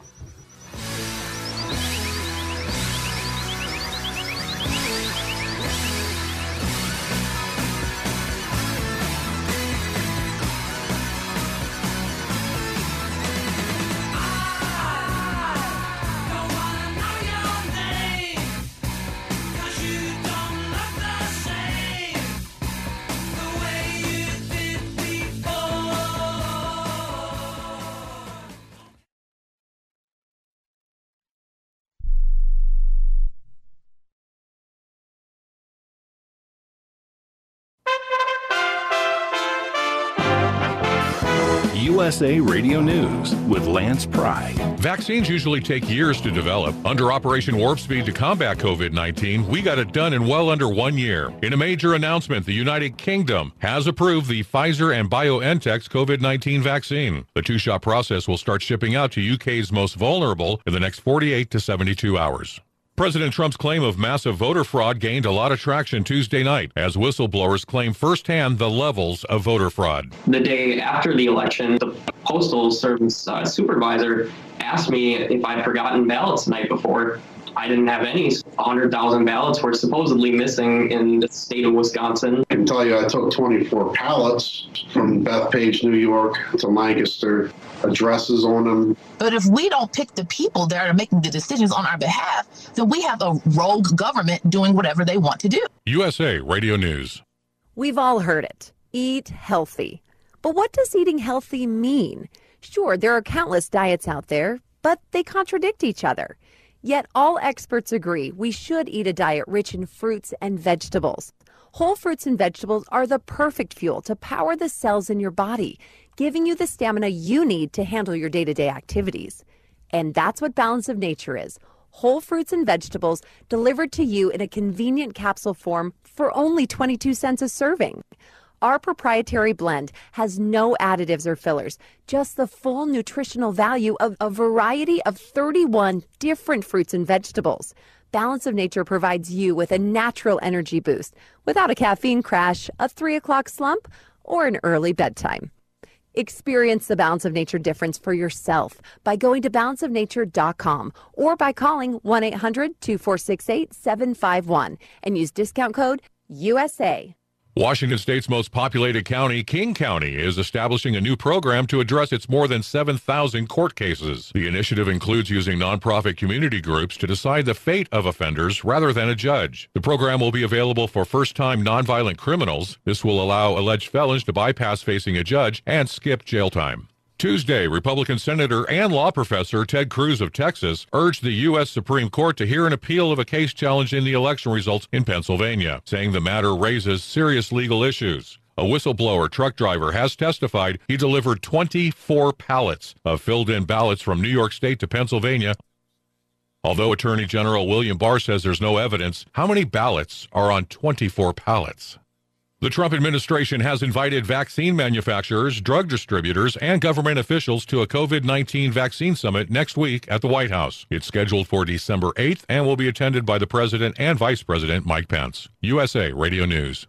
S16: USA Radio News with Lance Pry.
S17: Vaccines usually take years to develop. Under Operation Warp Speed to combat COVID 19, we got it done in well under one year. In a major announcement, the United Kingdom has approved the Pfizer and BioNTech's COVID 19 vaccine. The two shot process will start shipping out to UK's most vulnerable in the next 48 to 72 hours. President Trump's claim of massive voter fraud gained a lot of traction Tuesday night as whistleblowers claim firsthand the levels of voter fraud.
S18: The day after the election, the postal service uh, supervisor asked me if I'd forgotten ballots the night before. I didn't have any. 100,000 ballots were supposedly missing in the state of Wisconsin.
S19: I can tell you I took 24 pallets from Bethpage, New York to Lancaster, addresses on them.
S20: But if we don't pick the people that are making the decisions on our behalf, then we have a rogue government doing whatever they want to do.
S17: USA Radio News.
S21: We've all heard it eat healthy. But what does eating healthy mean? Sure, there are countless diets out there, but they contradict each other. Yet all experts agree we should eat a diet rich in fruits and vegetables. Whole fruits and vegetables are the perfect fuel to power the cells in your body, giving you the stamina you need to handle your day to day activities. And that's what Balance of Nature is whole fruits and vegetables delivered to you in a convenient capsule form for only 22 cents a serving. Our proprietary blend has no additives or fillers, just the full nutritional value of a variety of 31 different fruits and vegetables. Balance of Nature provides you with a natural energy boost without a caffeine crash, a 3 o'clock slump, or an early bedtime. Experience the Balance of Nature difference for yourself by going to balanceofnature.com or by calling 1 800 2468 8751 and use discount code USA.
S17: Washington State's most populated county, King County, is establishing a new program to address its more than 7,000 court cases. The initiative includes using nonprofit community groups to decide the fate of offenders rather than a judge. The program will be available for first time nonviolent criminals. This will allow alleged felons to bypass facing a judge and skip jail time. Tuesday, Republican Senator and law professor Ted Cruz of Texas urged the U.S. Supreme Court to hear an appeal of a case challenging the election results in Pennsylvania, saying the matter raises serious legal issues. A whistleblower truck driver has testified he delivered 24 pallets of filled in ballots from New York State to Pennsylvania. Although Attorney General William Barr says there's no evidence, how many ballots are on 24 pallets? The Trump administration has invited vaccine manufacturers, drug distributors, and government officials to a COVID 19 vaccine summit next week at the White House. It's scheduled for December 8th and will be attended by the President and Vice President Mike Pence. USA Radio News.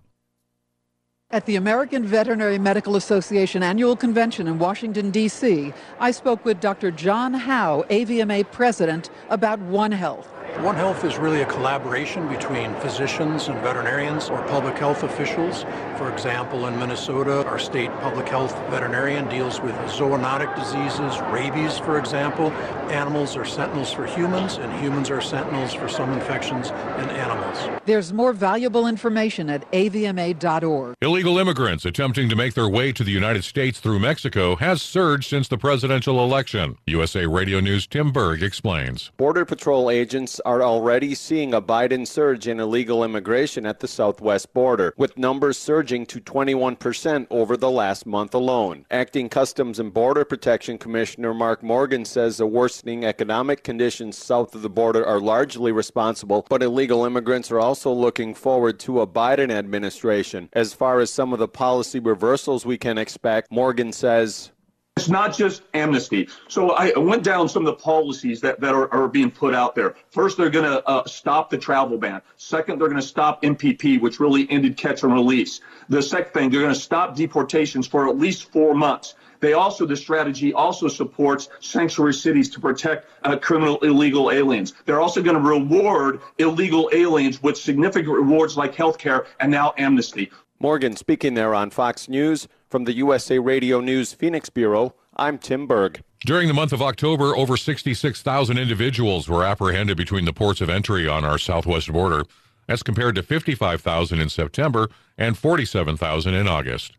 S22: At the American Veterinary Medical Association annual convention in Washington, D.C., I spoke with Dr. John Howe, AVMA president, about One Health.
S23: One Health is really a collaboration between physicians and veterinarians or public health officials. For example, in Minnesota, our state public health veterinarian deals with zoonotic diseases, rabies, for example. Animals are sentinels for humans, and humans are sentinels for some infections in animals.
S22: There's more valuable information at avma.org.
S17: Illegal immigrants attempting to make their way to the United States through Mexico has surged since the presidential election. USA Radio News Tim Berg explains.
S24: Border Patrol agents are already seeing a Biden surge in illegal immigration at the southwest border, with numbers surging to 21% over the last month alone. Acting Customs and Border Protection Commissioner Mark Morgan says the worsening economic conditions south of the border are largely responsible, but illegal immigrants are also looking forward to a Biden administration. As far as some of the policy reversals we can expect, Morgan says
S25: It's not just amnesty. So I went down some of the policies that, that are, are being put out there. First, they're going to uh, stop the travel ban. Second, they're going to stop MPP, which really ended catch and release. The second thing, they're going to stop deportations for at least four months. They also, the strategy also supports sanctuary cities to protect uh, criminal illegal aliens. They're also going to reward illegal aliens with significant rewards like health care and now amnesty.
S24: Morgan speaking there on Fox News. From the USA Radio News Phoenix Bureau, I'm Tim Berg.
S17: During the month of October, over 66,000 individuals were apprehended between the ports of entry on our southwest border. That's compared to 55,000 in September and 47,000 in August.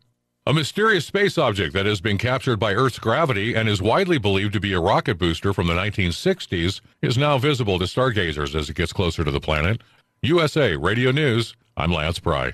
S17: A mysterious space object that has been captured by Earth's gravity and is widely believed to be a rocket booster from the 1960s is now visible to stargazers as it gets closer to the planet. USA Radio News, I'm Lance Pry.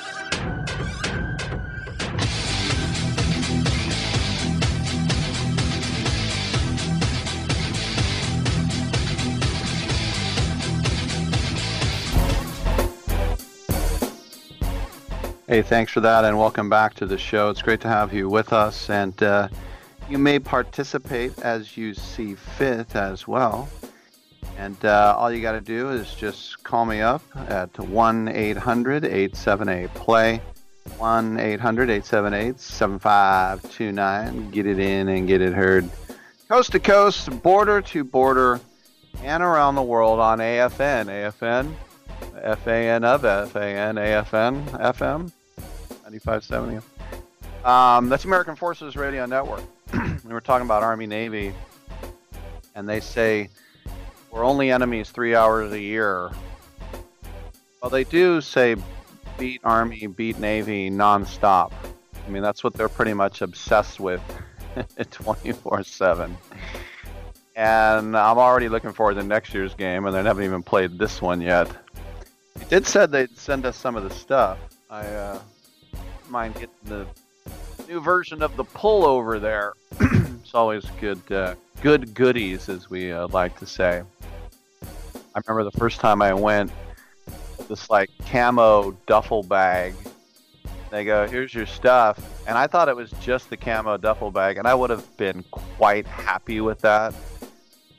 S2: Hey, thanks for that, and welcome back to the show. It's great to have you with us, and uh, you may participate as you see fit as well. And uh, all you got to do is just call me up at 1 800 878 PLAY. 1 800 878 7529. Get it in and get it heard. Coast to coast, border to border, and around the world on AFN. AFN, FAN of FAN, AFN, FM. 9570. Um, that's American Forces Radio Network. we were talking about Army Navy, and they say we're only enemies three hours a year. Well, they do say beat Army, beat Navy nonstop. I mean, that's what they're pretty much obsessed with 24 7. And I'm already looking forward to next year's game, and they haven't even played this one yet. They did said they'd send us some of the stuff. I uh, mind getting the new version of the pullover there. it's always good, uh, good goodies, as we uh, like to say. I remember the first time I went, this like camo duffel bag. They go, "Here's your stuff," and I thought it was just the camo duffel bag, and I would have been quite happy with that.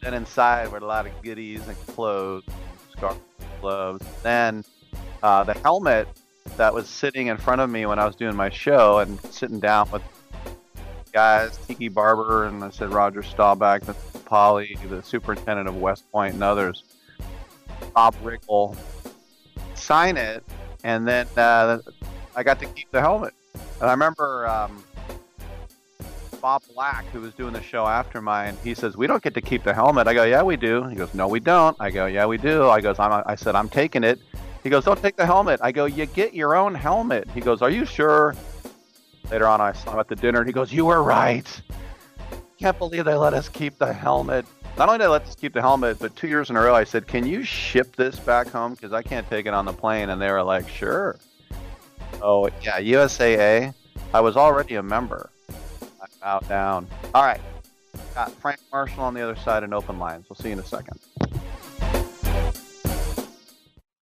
S2: Then inside were a lot of goodies and clothes, scarves, gloves. Then uh, the helmet that was sitting in front of me when I was doing my show and sitting down with guys, Tiki Barber, and I said Roger Staubach, the Polly, the superintendent of West Point, and others. Rob Riggle sign it, and then uh, I got to keep the helmet. And I remember um, Bob Black, who was doing the show after mine, he says, "We don't get to keep the helmet." I go, "Yeah, we do." He goes, "No, we don't." I go, "Yeah, we do." I goes, I'm, I said, "I'm taking it." He goes, "Don't take the helmet." I go, "You get your own helmet." He goes, "Are you sure?" Later on, I saw him at the dinner, and he goes, "You were right." Can't believe they let us keep the helmet. Not only did they let us keep the helmet, but two years in a row, I said, "Can you ship this back home? Because I can't take it on the plane." And they were like, "Sure." Oh yeah, USAA. I was already a member. I'm out down. All right. Got Frank Marshall on the other side and open lines. We'll see you in a second.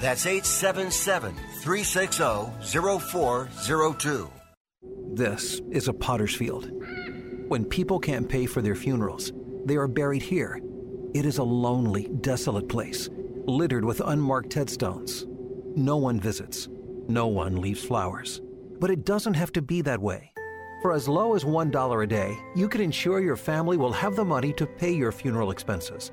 S9: That's 877 360 0402.
S26: This is a potter's field. When people can't pay for their funerals, they are buried here. It is a lonely, desolate place, littered with unmarked headstones. No one visits, no one leaves flowers. But it doesn't have to be that way. For as low as $1 a day, you can ensure your family will have the money to pay your funeral expenses.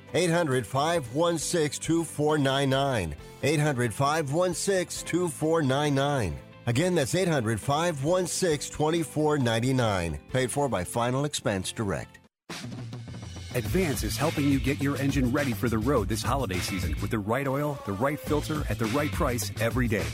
S9: 800 516 2499. 800 516 2499. Again, that's 800 516 2499. Paid for by Final Expense Direct.
S27: Advance is helping you get your engine ready for the road this holiday season with the right oil, the right filter, at the right price every day.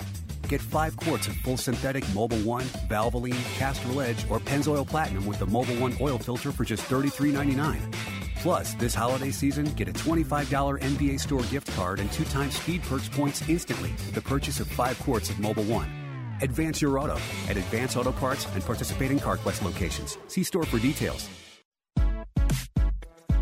S27: Get five quarts of full synthetic Mobil 1, Valvoline, Castrol Edge, or Pennzoil Platinum with the Mobil 1 oil filter for just $33.99. Plus, this holiday season, get a $25 NBA store gift card and two times Speed Perks points instantly with the purchase of five quarts of Mobil 1. Advance your auto at Advance Auto Parts and participating CarQuest locations. See store for details.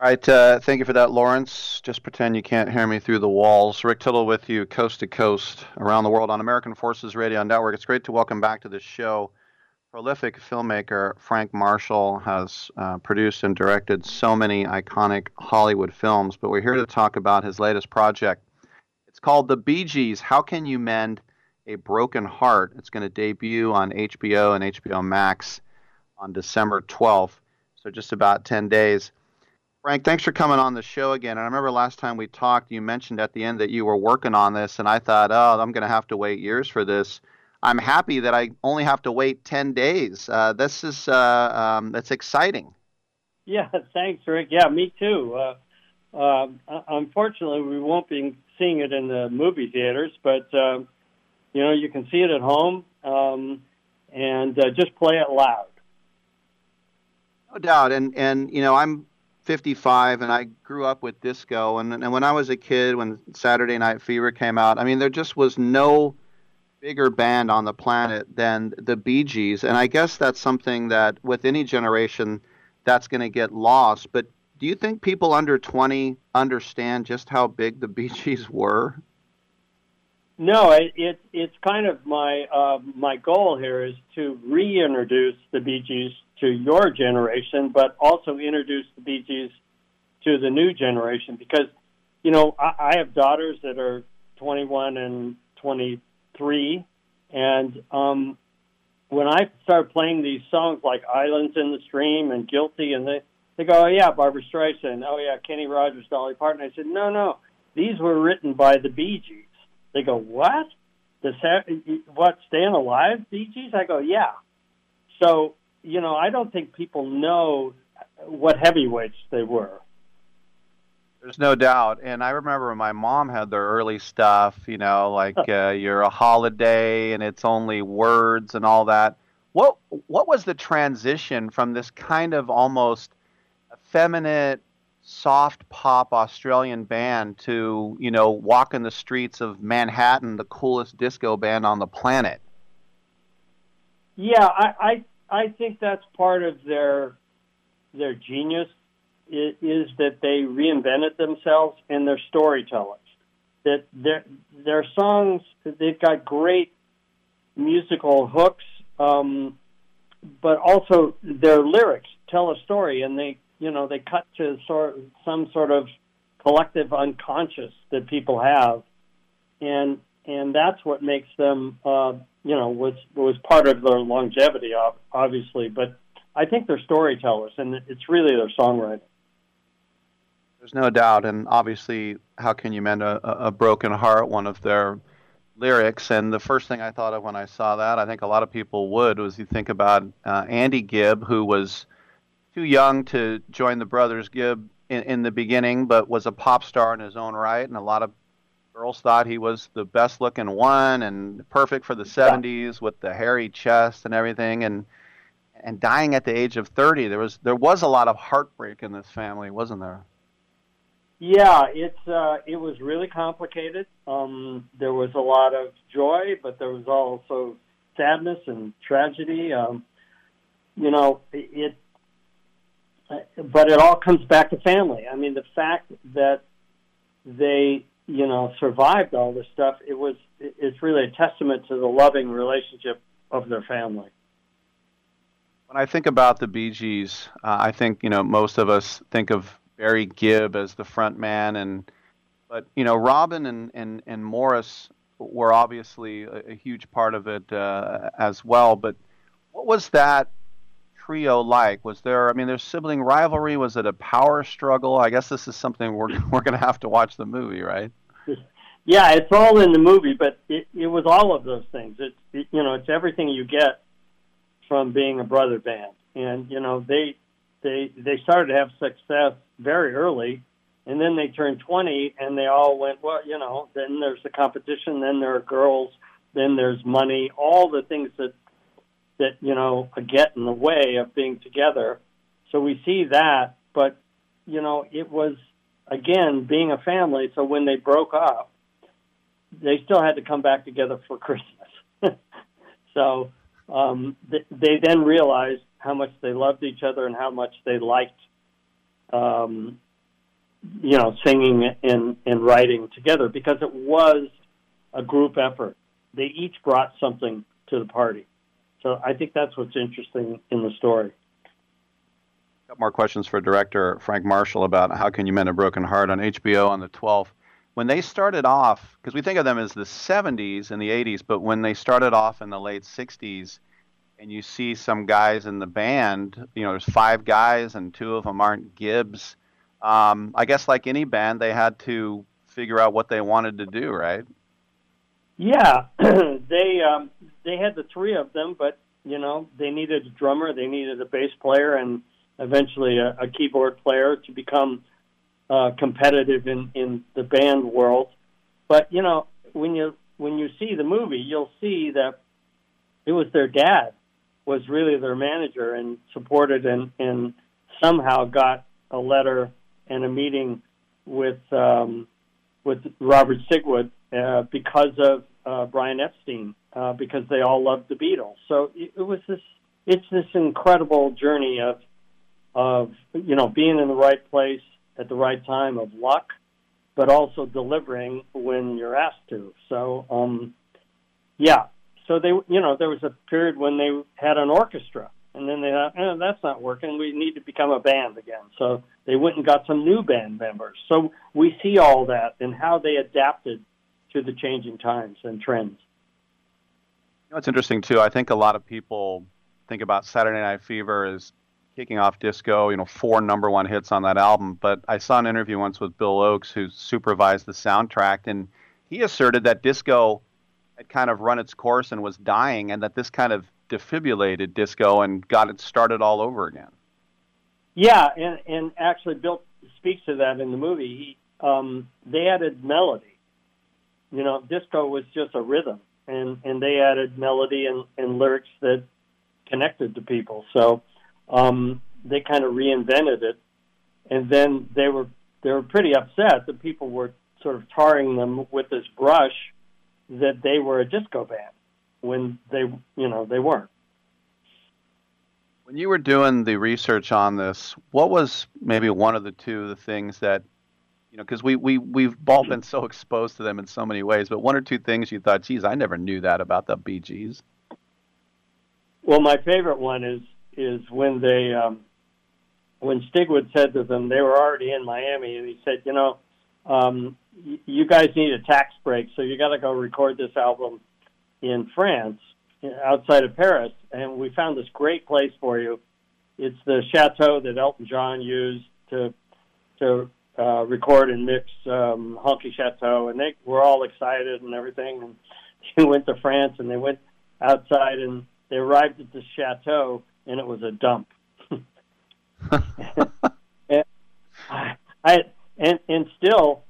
S2: All right, uh, thank you for that, Lawrence. Just pretend you can't hear me through the walls. Rick Tittle with you, coast to coast, around the world on American Forces Radio Network. It's great to welcome back to the show. Prolific filmmaker Frank Marshall has uh, produced and directed so many iconic Hollywood films, but we're here to talk about his latest project. It's called The Bee Gees How Can You Mend a Broken Heart? It's going to debut on HBO and HBO Max on December 12th, so just about 10 days. Frank, thanks for coming on the show again. And I remember last time we talked, you mentioned at the end that you were working on this, and I thought, oh, I'm going to have to wait years for this. I'm happy that I only have to wait 10 days. Uh, this is uh, um, that's exciting.
S28: Yeah, thanks, Rick. Yeah, me too. Uh, uh, unfortunately, we won't be seeing it in the movie theaters, but uh, you know, you can see it at home um, and uh, just play it loud.
S2: No doubt, and and you know, I'm 55 and I grew up with disco and and when I was a kid when Saturday Night Fever came out, I mean there just was no bigger band on the planet than the Bee Gees and I guess that's something that with any generation that's going to get lost, but do you think people under 20 understand just how big the Bee Gees were?
S28: No, it, it it's kind of my uh, my goal here is to reintroduce the Bee Gees to your generation, but also introduce the Bee Gees to the new generation because, you know, I, I have daughters that are 21 and 23, and um, when I start playing these songs like "Islands in the Stream" and "Guilty," and they they go, "Oh yeah, Barbra Streisand. Oh yeah, Kenny Rogers, Dolly Parton." I said, "No, no, these were written by the Bee Gees." They go, "What? The what? Staying Alive, Bee Gees?" I go, "Yeah." So you know, I don't think people know what heavyweights they were.
S2: There's no doubt. And I remember my mom had their early stuff, you know, like uh, you're a holiday and it's only words and all that. What what was the transition from this kind of almost effeminate soft pop Australian band to, you know, walking the streets of Manhattan, the coolest disco band on the planet?
S28: Yeah, I, I I think that's part of their their genius is that they reinvented themselves and they're storytellers. That their their songs they've got great musical hooks, um, but also their lyrics tell a story, and they you know they cut to sort some sort of collective unconscious that people have, and and that's what makes them uh, you know was was part of their longevity, obviously. But I think they're storytellers, and it's really their songwriting.
S2: There's no doubt, and obviously, how can you mend a, a broken heart? One of their lyrics, and the first thing I thought of when I saw that, I think a lot of people would, was you think about uh, Andy Gibb, who was too young to join the Brothers Gibb in, in the beginning, but was a pop star in his own right, and a lot of girls thought he was the best looking one and perfect for the 70s with the hairy chest and everything, and and dying at the age of 30. There was there was a lot of heartbreak in this family, wasn't there?
S28: Yeah, it's uh, it was really complicated. Um, there was a lot of joy, but there was also sadness and tragedy. Um, you know, it, it, but it all comes back to family. I mean, the fact that they, you know, survived all this stuff, it was, it's really a testament to the loving relationship of their family.
S2: When I think about the Gees, uh, I think you know most of us think of Barry Gibb as the front man, and but you know Robin and and, and Maurice were obviously a, a huge part of it uh, as well. But what was that trio like? Was there? I mean, there's sibling rivalry. Was it a power struggle? I guess this is something we're we're going to have to watch the movie, right?
S28: Yeah, it's all in the movie, but it, it was all of those things. It's it, you know, it's everything you get from being a brother band, and you know they they they started to have success very early, and then they turned 20, and they all went, well, you know, then there's the competition, then there are girls, then there's money, all the things that that you know get in the way of being together. So we see that, but you know, it was again being a family. So when they broke up, they still had to come back together for Christmas. so um, th- they then realized how much they loved each other and how much they liked, um, you know, singing and, and writing together because it was a group effort. They each brought something to the party. So I think that's what's interesting in the story.
S2: More questions for director Frank Marshall about how can you mend a broken heart on HBO on the 12th. When they started off, because we think of them as the 70s and the 80s, but when they started off in the late 60s, and you see some guys in the band, you know, there's five guys and two of them aren't Gibbs. Um, I guess like any band, they had to figure out what they wanted to do, right?
S28: Yeah, they um, they had the three of them, but you know they needed a drummer, they needed a bass player, and eventually a, a keyboard player to become uh, competitive in in the band world. But you know when you when you see the movie, you'll see that it was their dad was really their manager and supported and, and somehow got a letter and a meeting with um, with Robert Stigwood uh, because of uh, Brian Epstein uh, because they all loved the Beatles. So it, it was this it's this incredible journey of of you know being in the right place at the right time of luck, but also delivering when you're asked to. So um, yeah, so they, you know, there was a period when they had an orchestra, And then they thought, eh, that's not working. We need to become a band again. So they went and got some new band members. So we see all that and how they adapted to the changing times and trends.
S2: You know, it's interesting too. I think a lot of people think about Saturday Night Fever as kicking off disco. You know, four number one hits on that album. But I saw an interview once with Bill Oakes, who supervised the soundtrack, and he asserted that disco had kind of run its course and was dying, and that this kind of defibrillated disco and got it started all over again.
S28: Yeah, and and actually, Bill speaks to that in the movie. He, um, they added melody. You know, disco was just a rhythm, and and they added melody and, and lyrics that connected to people. So um, they kind of reinvented it, and then they were they were pretty upset that people were sort of tarring them with this brush that they were a disco band when they you know they weren't.
S2: When you were doing the research on this, what was maybe one of the two of the things that you know because we we we've all been so exposed to them in so many ways, but one or two things you thought, geez, I never knew that about the Bee Gees
S28: Well, my favorite one is is when they um, when Stigwood said to them they were already in Miami, and he said, you know, um, you guys need a tax break, so you got to go record this album in France, outside of Paris, and we found this great place for you. It's the chateau that Elton John used to to uh, record and mix um, Honky Chateau, and they were all excited and everything. And they went to France, and they went outside, and they arrived at the chateau, and it was a dump. and I, I and and still,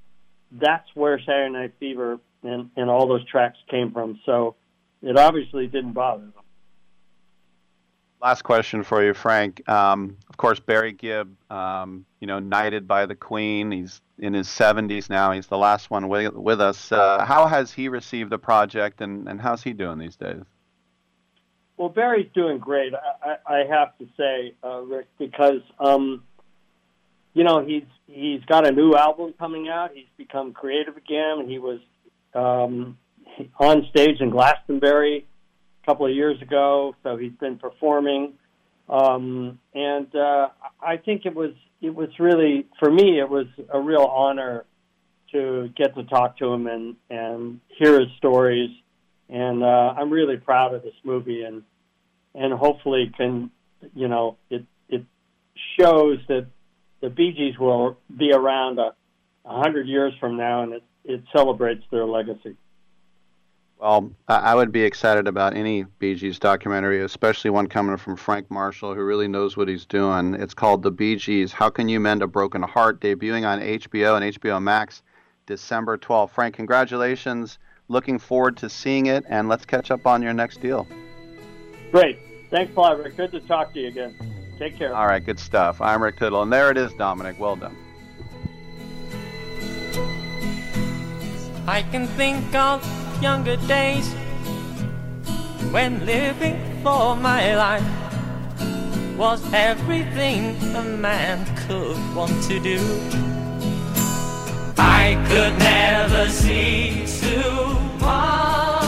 S28: that's where Saturday Night Fever and and all those tracks came from. So it obviously didn't bother them.
S2: Last question for you, Frank. Um, of course, Barry Gibb, um, you know, knighted by the Queen. He's in his 70s now. He's the last one with, with us. Uh, how has he received the project, and, and how's he doing these days?
S28: Well, Barry's doing great. I, I, have to say, uh, Rick, because um, you know he's he's got a new album coming out. He's become creative again. He was um, on stage in Glastonbury a couple of years ago, so he's been performing. Um, and uh, I think it was it was really for me it was a real honor to get to talk to him and and hear his stories. And uh, I'm really proud of this movie, and and hopefully can you know it it shows that the Bee Gees will be around a, a hundred years from now, and it it celebrates their legacy.
S2: Well, I would be excited about any Bee Gees documentary, especially one coming from Frank Marshall, who really knows what he's doing. It's called The Bee Gees How Can You Mend a Broken Heart, debuting on HBO and HBO Max December 12th. Frank, congratulations. Looking forward to seeing it, and let's catch up on your next deal.
S28: Great. Thanks a lot, Rick. Good to talk to you again. Take care.
S2: All right, good stuff. I'm Rick Tittle, and there it is, Dominic. Well done.
S29: I can think of younger days when living for my life was everything a man could want to do. I could never see tomorrow.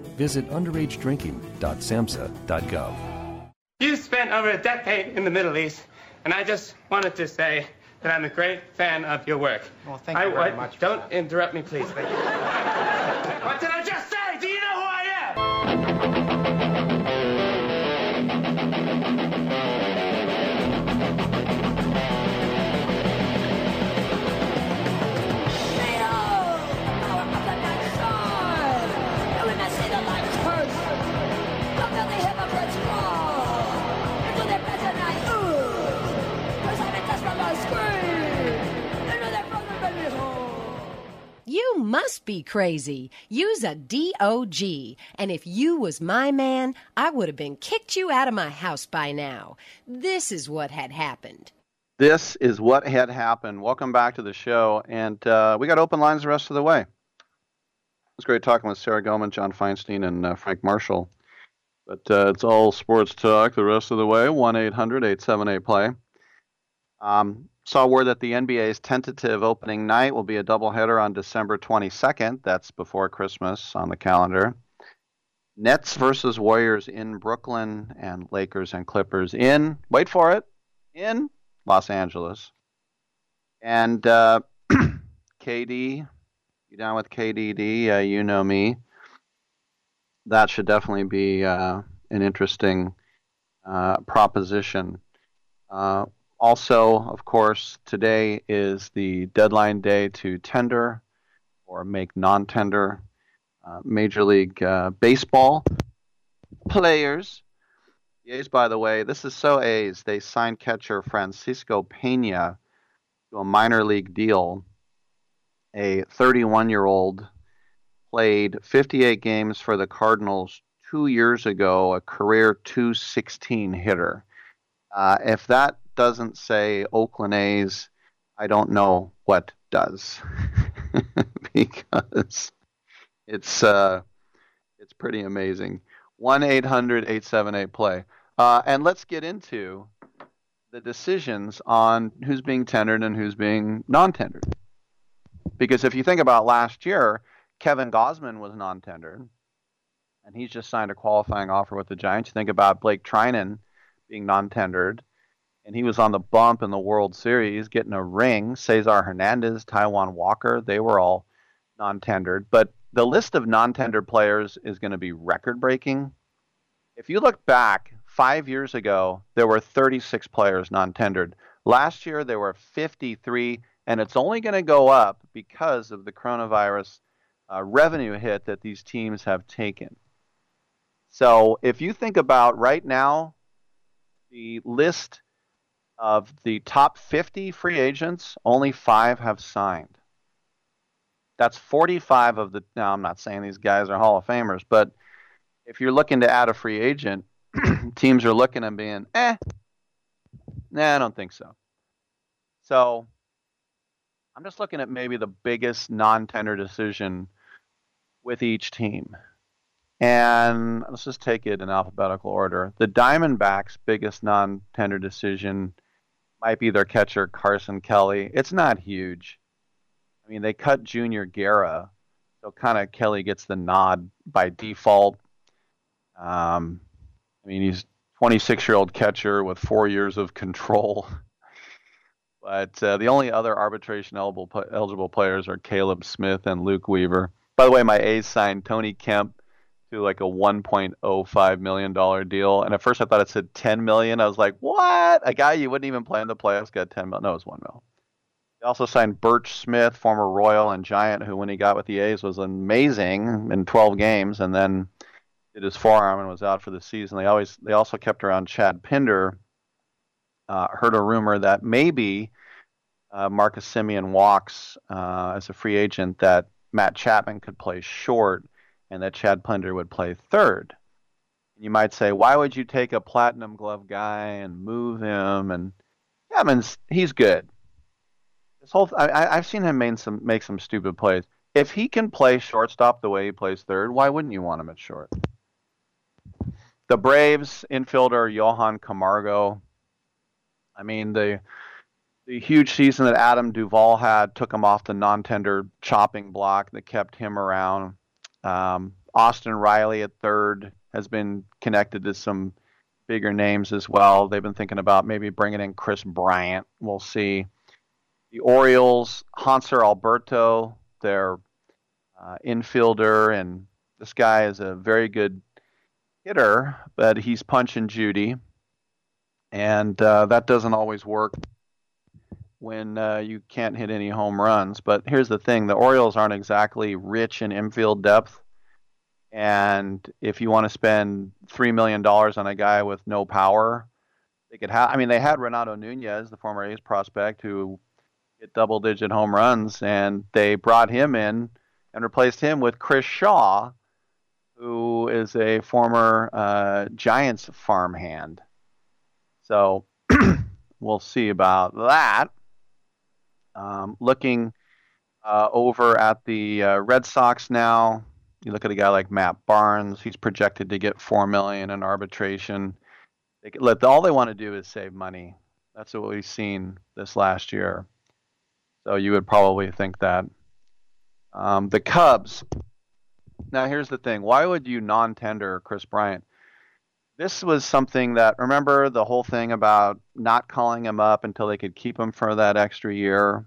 S30: visit underagedrinking.samhsa.gov.
S31: You spent over a decade in the Middle East, and I just wanted to say that I'm a great fan of your work.
S32: Well, thank
S31: I,
S32: you very
S31: I-
S32: much.
S31: Don't interrupt me, please. Thank you. what did I just say? You
S10: must be crazy. You's a DOG. And if you was my man, I would have been kicked you out of my house by now. This is what had happened.
S2: This is what had happened. Welcome back to the show. And uh, we got open lines the rest of the way. It was great talking with Sarah Gilman, John Feinstein, and uh, Frank Marshall. But uh, it's all sports talk the rest of the way. 1 800 878 play. Um, saw word that the NBA's tentative opening night will be a doubleheader on December 22nd. That's before Christmas on the calendar. Nets versus Warriors in Brooklyn, and Lakers and Clippers in, wait for it, in Los Angeles. And uh, KD, you down with KDD? Uh, you know me. That should definitely be uh, an interesting uh, proposition. Also, of course, today is the deadline day to tender or make non tender uh, Major League uh, Baseball players. The A's, by the way, this is so A's. They signed catcher Francisco Pena to a minor league deal. A 31 year old played 58 games for the Cardinals two years ago, a career 216 hitter. Uh, if that doesn't say Oakland A's, I don't know what does, because it's uh, it's pretty amazing. 1 800 878 play, uh, and let's get into the decisions on who's being tendered and who's being non-tendered. Because if you think about last year, Kevin Gausman was non-tendered, and he's just signed a qualifying offer with the Giants. You think about Blake Treinen being non-tendered, and he was on the bump in the World Series, getting a ring. Cesar Hernandez, Taijuan Walker, they were all non-tendered. But the list of non-tendered players is going to be record-breaking. If you look back five years ago, there were 36 players non-tendered. Last year there were 53, and it's only going to go up because of the coronavirus uh, revenue hit that these teams have taken. So if you think about right now, the list of the top 50 free agents, only five have signed. That's 45 of the. Now, I'm not saying these guys are Hall of Famers, but if you're looking to add a free agent, teams are looking and being, eh, nah, I don't think so. So I'm just looking at maybe the biggest non tender decision with each team. And let's just take it in alphabetical order. The Diamondbacks' biggest non tender decision might be their catcher, Carson Kelly. It's not huge. I mean, they cut Junior Guerra, so kind of Kelly gets the nod by default. Um, I mean, he's 26 year old catcher with four years of control. But uh, the only other arbitration eligible eligible players are Caleb Smith and Luke Weaver. By the way, my A's signed Tony Kemp to like a 1.05 million dollar deal, and at first I thought it said 10 million. I was like, what? A guy you wouldn't even play in the playoffs got 10 million? No, it was one mil. They also signed Burch Smith, former Royal and Giant, who when he got with the A's was amazing in 12 games, and then did his forearm and was out for the season. They always they also kept around Chad Pinder. Uh, heard a rumor that maybe uh, Marcus Semien walks uh, as a free agent that Matt Chapman could play short and that Chad Pinder would play third. You might say, why would you take a platinum glove guy and move him? And Chapman's he's good. This whole I, I've seen him make some make some stupid plays. If he can play shortstop the way he plays third, why wouldn't you want him at short? The Braves infielder Johan Camargo. I mean the the huge season that Adam Duvall had took him off the non-tender chopping block that kept him around. Um, Austin Riley at third has been connected to some bigger names as well. They've been thinking about maybe bringing in Kris Bryant. We'll see. The Orioles, Hanser Alberto, their uh, infielder, and this guy is a very good hitter, but he's punch and Judy, and uh, that doesn't always work when uh, you can't hit any home runs. But here's the thing: the Orioles aren't exactly rich in infield depth, and if you want to spend three million dollars on a guy with no power, they could have. I mean, they had Renato Nunez, the former A's prospect, who hit double-digit home runs, and they brought him in and replaced him with Chris Shaw who is a former uh, Giants farmhand. So we'll see about that. Um, looking uh, over at the uh, Red Sox now, you look at a guy like Matt Barnes. He's projected to get four million in arbitration. They let all they want to do is save money. That's what we've seen this last year. So you would probably think that. Um, the Cubs now, here's the thing why would you non tender Kris Bryant? This was something that, remember the whole thing about not calling him up until they could keep him for that extra year?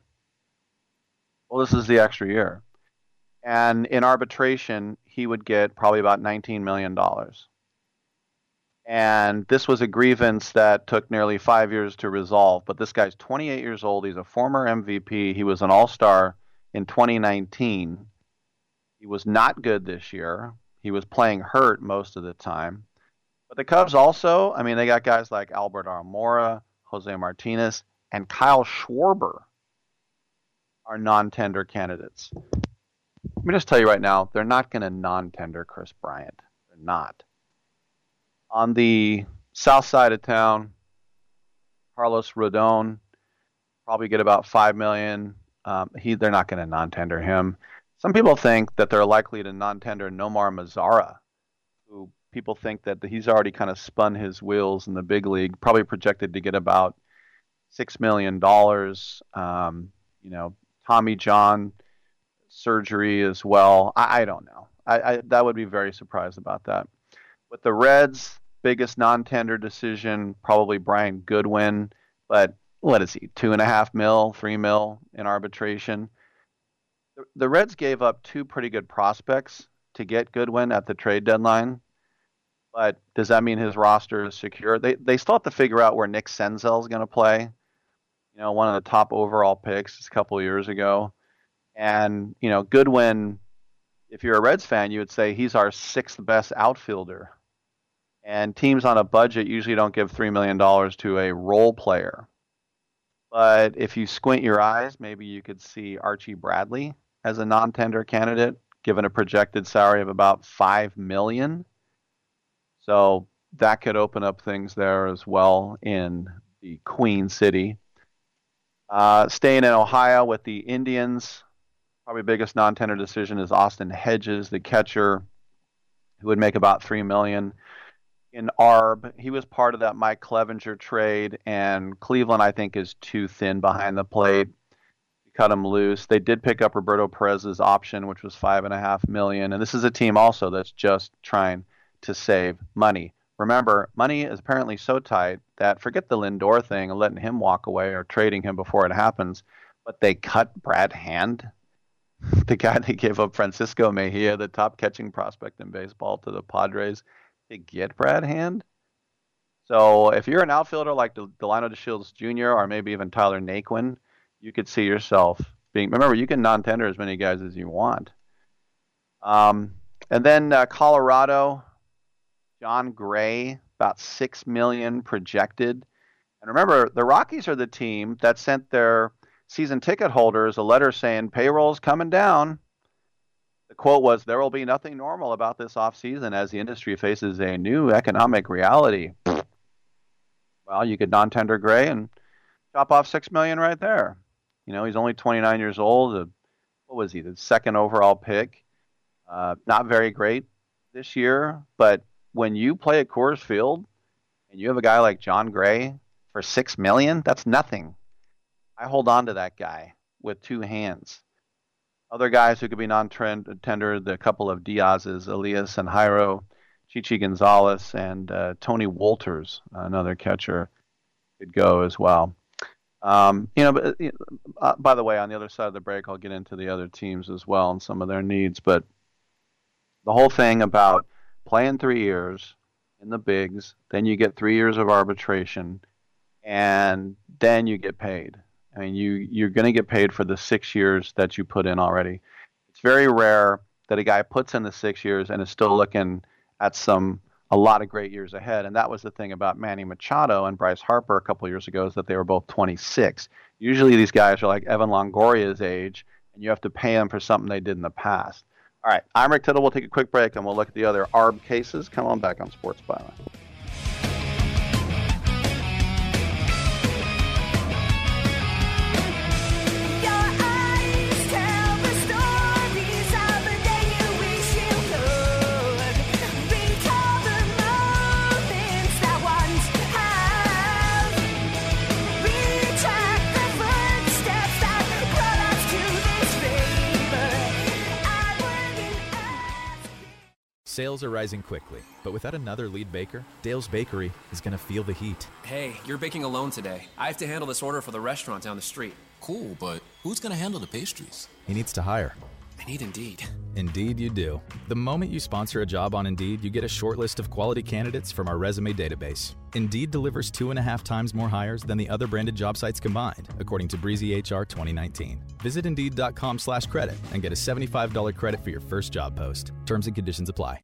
S2: Well, this is the extra year. And in arbitration, he would get probably about $19 million. And this was a grievance that took nearly five years to resolve. But this guy's 28 years old. He's a former MVP. He was an all star in 2019 he was not good this year. He was playing hurt most of the time. But the Cubs also, I mean, they got guys like Albert Almora, Jose Martinez, and Kyle Schwarber are non-tender candidates. Let me just tell you right now, they're not going to non-tender Kris Bryant. They're not. On the south side of town, Carlos Rodon probably get about five million. Um, he, they're not going to non-tender him. Some people think that they're likely to non-tender Nomar Mazara, who people think that he's already kind of spun his wheels in the big league, probably projected to get about six million dollars. Um, you know, Tommy John surgery as well. I, I don't know. I, I, that would be very surprised about that. With the Reds, biggest non-tender decision probably Brian Goodwin, but what is he? Two and a half mil, three mil in arbitration the, Reds gave up two pretty good prospects to get Goodwin at the trade deadline. But does that mean his roster is secure? They they still have to figure out where Nick Senzel is going to play. You know, one of the top overall picks a couple years ago, and you know Goodwin. If you're a Reds fan, you would say he's our sixth best outfielder. And teams on a budget usually don't give $3 million to a role player. But if you squint your eyes, maybe you could see Archie Bradley as a non tender candidate, given a projected salary of about $5 million. So that could open up things there as well in the Queen City. Uh, staying in Ohio with the Indians, probably biggest non-tender decision is Austin Hedges, the catcher, who would make about three million. In ARB, he was part of that Mike Clevinger trade, and Cleveland, I think, is too thin behind the plate. Cut him loose. They did pick up Roberto Perez's option, which was five and a half million, and this is a team also that's just trying to save money. Remember, money is apparently so tight that forget the Lindor thing and letting him walk away or trading him before it happens, but they cut Brad Hand, the guy they gave up Francisco Mejia, the top catching prospect in baseball, to the Padres to get Brad Hand. So if you're an outfielder like Delino DeShields Jr. or maybe even Tyler Naquin, you could see yourself being. Remember, you can non-tender as many guys as you want. Um, and then uh, Colorado, Jon Gray, about six million projected. And remember, the Rockies are the team that sent their season ticket holders a letter saying payroll's coming down. The quote was, "There will be nothing normal about this offseason as the industry faces a new economic reality." Well, you could non-tender Gray and chop off six million right there. You know, he's only 29 years old. What was he? The second overall pick. Uh, not very great this year, but when you play at Coors Field and you have a guy like Jon Gray for six million, that's nothing. I hold on to that guy with two hands. Other guys who could be non-tender, the couple of Diaz's, Elias and Jairo, Chichi Gonzalez, and uh, Tony Wolters, another catcher, could go as well. Um, you know, but, uh, by the way, on the other side of the break, I'll get into the other teams as well and some of their needs. But the whole thing about playing three years in the bigs, then you get three years of arbitration, and then you get paid. I mean, you you're going to get paid for the six years that you put in already. It's very rare that a guy puts in the six years and is still looking at some a lot of great years ahead. And that was the thing about Manny Machado and Bryce Harper a couple years ago is that they were both 26. Usually these guys are like Evan Longoria's age, and you have to pay them for something they did in the past. All right, I'm Rick Tittle. We'll take a quick break and we'll look at the other ARB cases. Come on back on Sports Byline.
S33: Sales are rising quickly, but without another lead baker, Dale's Bakery is going to feel the heat.
S34: Hey, you're baking alone today. I have to handle this order for the restaurant down the street.
S35: Cool, but who's going to handle the pastries?
S33: He needs to hire.
S34: I need Indeed.
S33: Indeed, you do. The moment you sponsor a job on Indeed, you get a short list of quality candidates from our resume database. Indeed delivers two and a half times more hires than the other branded job sites combined, according to Breezy HR 2019. Visit Indeed.com slash credit and get a $75 credit for your first job post. Terms and conditions apply.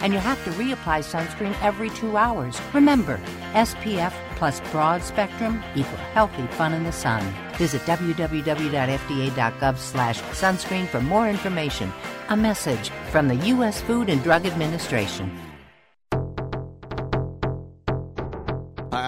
S7: And you have to reapply sunscreen every two hours. Remember, SPF plus broad spectrum equal healthy fun in the sun. Visit www.fda.gov slash sunscreen for more information. A message from the U.S. Food and Drug Administration.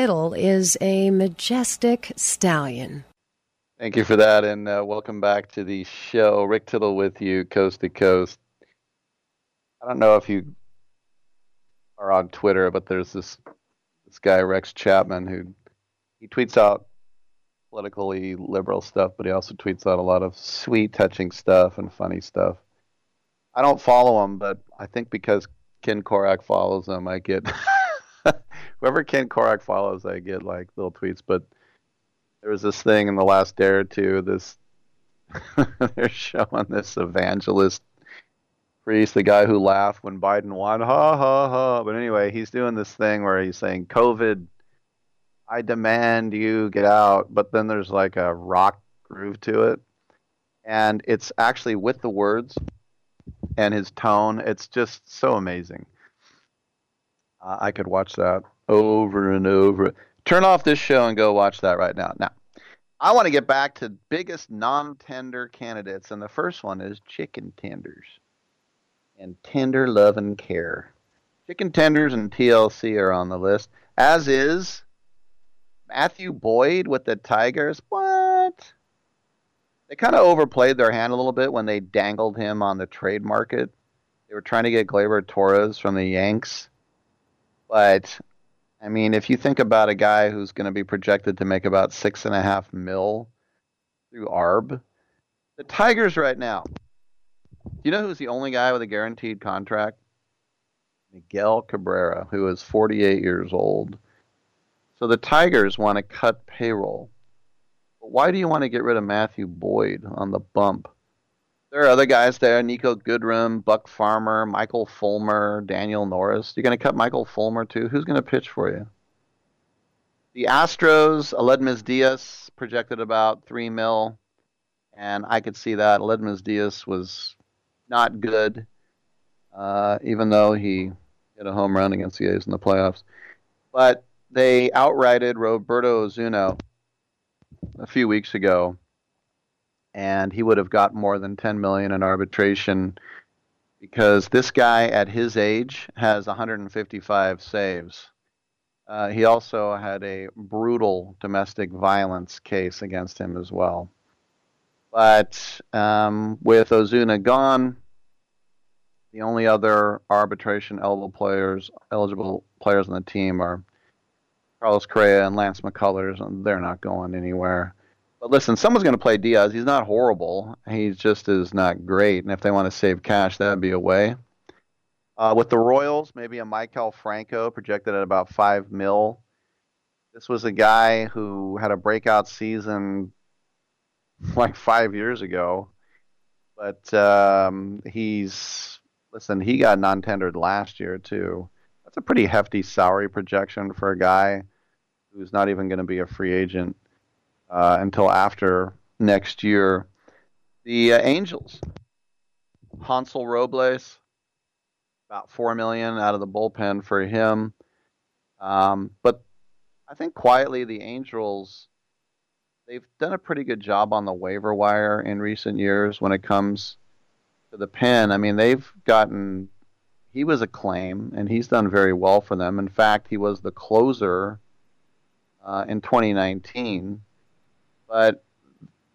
S10: Tittle is a majestic stallion.
S2: Thank you for that, and uh, welcome back to the show. Rick Tittle with you, coast to coast. I don't know if you are on Twitter, but there's this this guy Rex Chapman who he tweets out politically liberal stuff, but he also tweets out a lot of sweet, touching stuff and funny stuff. I don't follow him, but I think because Ken Korach follows him, I get whoever Ken Korach follows, I get like little tweets. But there was this thing in the last day or two. This they're showing this evangelist priest, the guy who laughed when Biden won, ha ha ha. But anyway, he's doing this thing where he's saying, "COVID, I demand you get out." But then there's like a rock groove to it, and it's actually with the words and his tone. It's just so amazing. Uh, I could watch that over and over. Turn off this show and go watch that right now. Now, I want to get back to biggest non-tender candidates, and the first one is chicken tenders and tender love and care. Chicken tenders and TLC are on the list, as is Matthew Boyd with the Tigers. What? They kind of overplayed their hand a little bit when they dangled him on the trade market. They were trying to get Gleyber Torres from the Yanks. But I mean, if you think about a guy who's going to be projected to make about six and a half mil through ARB, the Tigers right now. Do you know who's the only guy with a guaranteed contract? Miguel Cabrera, who is 48 years old. So the Tigers want to cut payroll. But why do you want to get rid of Matthew Boyd on the bump? There are other guys there: Niko Goodrum, Buck Farmer, Michael Fulmer, Daniel Norris. You're going to cut Michael Fulmer too. Who's going to pitch for you? The Astros, Aledmys Diaz projected about three mil, and I could see that. Aledmys Diaz was not good, uh, even though he hit a home run against the A's in the playoffs. But they outrighted Roberto Osuna a few weeks ago and he would have got more than 10 million in arbitration because this guy at his age has 155 saves. Uh, he also had a brutal domestic violence case against him as well. But um, with Osuna gone, the only other arbitration eligible players eligible players on the team are Carlos Correa and Lance McCullers, and they're not going anywhere. But listen, someone's going to play Diaz. He's not horrible. He just is not great. And if they want to save cash, that'd be a way. Uh, with the Royals, maybe a Maikel Franco projected at about five mil. This was a guy who had a breakout season like five years ago, but um, he's listen. He got non-tendered last year too. That's a pretty hefty salary projection for a guy who's not even going to be a free agent uh, until after next year. The uh, Angels, Hansel Robles, about four million out of the bullpen for him. Um, but I think quietly the Angels they've done a pretty good job on the waiver wire in recent years when it comes to the pen. I mean, they've gotten he was a claim and he's done very well for them. In fact, he was the closer uh, in 2019, but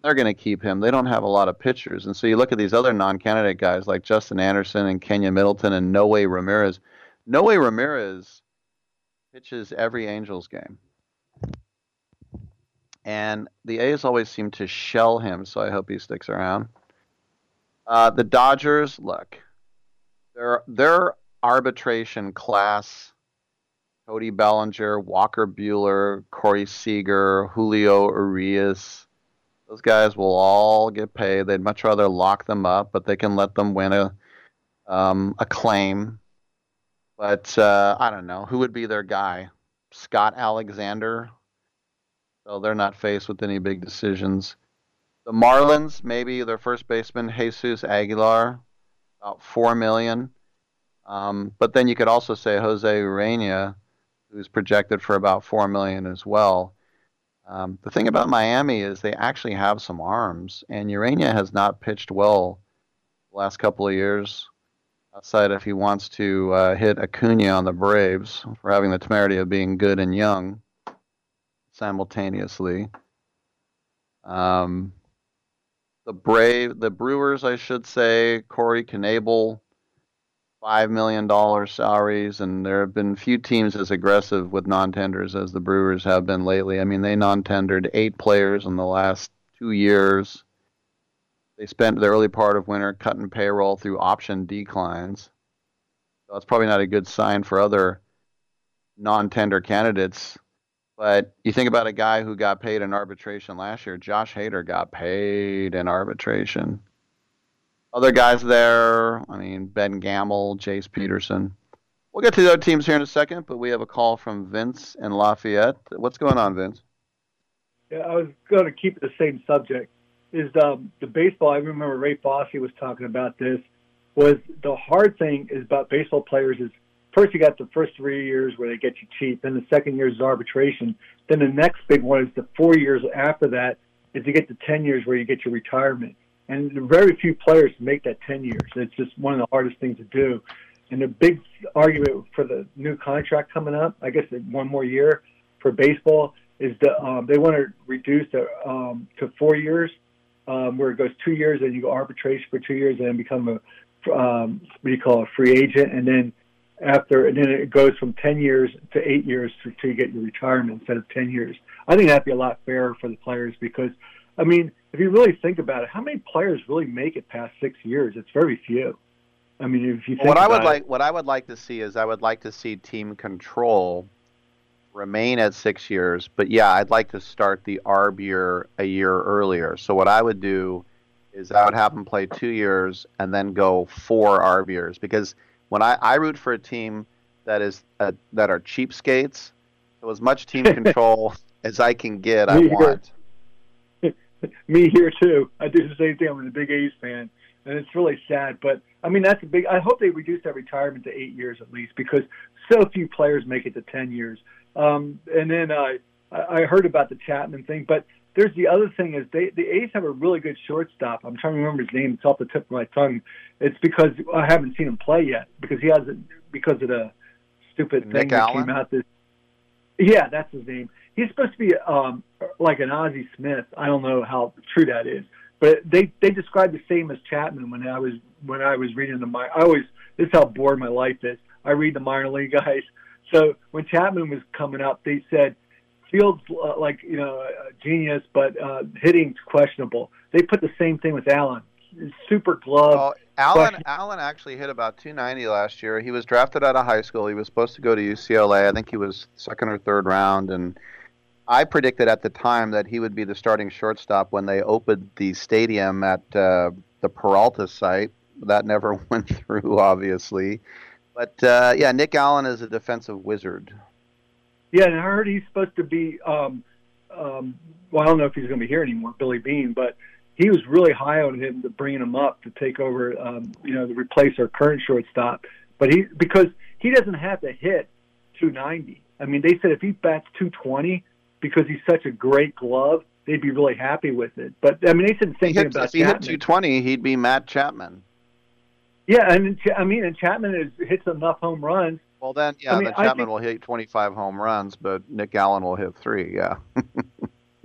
S2: they're going to keep him. They don't have a lot of pitchers, and so you look at these other non-candidate guys like Justin Anderson and Keynan Middleton and Noe Ramirez. Noe Ramirez pitches every Angels game. And the A's always seem to shell him, so I hope he sticks around. Uh, the Dodgers, look, their their arbitration class: Cody Bellinger, Walker Buehler, Corey Seager, Julio Urias. Those guys will all get paid. They'd much rather lock them up, but they can let them win a um, a claim. But uh, I don't know who would be their guy. Scott Alexander, so they're not faced with any big decisions. The Marlins, maybe their first baseman Jesus Aguilar, about four million. Um, but then you could also say Jose Who's projected for about four million as well. Um, the thing about Miami is they actually have some arms, and Ureña has not pitched well the last couple of years. Outside, if he wants to uh, hit Acuna on the Braves for having the temerity of being good and young simultaneously. Um, the Brave, the Brewers, I should say, Corey Knebel, five million dollar salaries, and there have been few teams as aggressive with non-tenders as the Brewers have been lately. I mean, they non-tendered eight players in the last two years. They spent the early part of winter cutting payroll through option declines. So that's probably not a good sign for other non-tender candidates but you think about a guy who got paid in arbitration last year. Josh Hader got paid in arbitration. Other guys there, I mean, Ben Gamel, Jace Peterson. We'll get to the other teams here in a second, but we have a call from Vince in Lafayette. What's going on, Vince?
S36: Yeah, I was going to keep the same subject. Is um, the baseball? I remember Ray Fosse was talking about this. Was the hard thing is about baseball players is first you got the first three years where they get you cheap, then the second year is arbitration. Then the next big one is the four years after that is to get to ten years where you get your retirement. And very few players make that ten years. It's just one of the hardest things to do. And the big argument for the new contract coming up, I guess one more year for baseball, is that um, they want to reduce it um, to four years, um, where it goes two years and you go arbitration for two years and then become a um, what do you call it, a free agent, and then after, and then it goes from 10 years to eight years to, to get your retirement instead of 10 years. I think that'd be a lot fairer for the players because, I mean, if you really think about it, how many players really make it past six years? It's very few. I mean, if you think
S2: what I would
S36: it,
S2: like, what I would like to see is I would like to see team control remain at six years, but yeah, I'd like to start the ARB year a year earlier. So what I would do is I would have them play two years and then go four ARB years because when I, I root for a team that is uh, that are cheapskates, so as much team control as I can get, I want.
S36: Me here too. I do the same thing. I'm a big A's fan, and it's really sad. But I mean, that's a big. I hope they reduce that retirement to eight years at least, because so few players make it to ten years. Um, and then uh, I heard about the Chapman thing, but there's the other thing is they the A's have a really good shortstop. I'm trying to remember his name. It's off the tip of my tongue. It's because I haven't seen him play yet because he hasn't because of the stupid
S2: Nick
S36: thing that
S2: Allen?
S36: came out. This yeah, that's his name. He's supposed to be um like an Ozzie Smith. I don't know how true that is, but they they described the same as Chapman when I was when I was reading the minor. I always this is how bored my life is. I read the minor league guys. So when Chapman was coming up, they said Fields uh, like you know a genius, but uh, hitting's questionable. They put the same thing with Allen. Super glove,
S2: Allen Allen actually hit about 290 last year. He was drafted out of high school. He was supposed to go to UCLA. I think he was second or third round, and I predicted at the time that he would be the starting shortstop when they opened the stadium at uh, the Peralta site. That never went through, obviously. But uh, yeah, Nick Allen is a defensive wizard.
S36: Yeah, and I heard he's supposed to be. Um, um, well, I don't know if he's going to be here anymore, Billy Beane, but he was really high on him to bringing him up to take over, um, you know, to replace our current shortstop. But he because he doesn't have to hit 290. I mean, they said if he bats 220 because he's such a great glove, they'd be really happy with it. But I mean, they said the same
S2: He
S36: thing
S2: hit,
S36: about
S2: if he hit 220, he'd be Matt Chapman.
S36: Yeah, and I mean, and Chapman is, hits enough home runs.
S2: Well, then, yeah,
S36: I mean,
S2: then Chapman
S36: think-
S2: will hit 25 home runs, but Nick Allen will hit three. Yeah.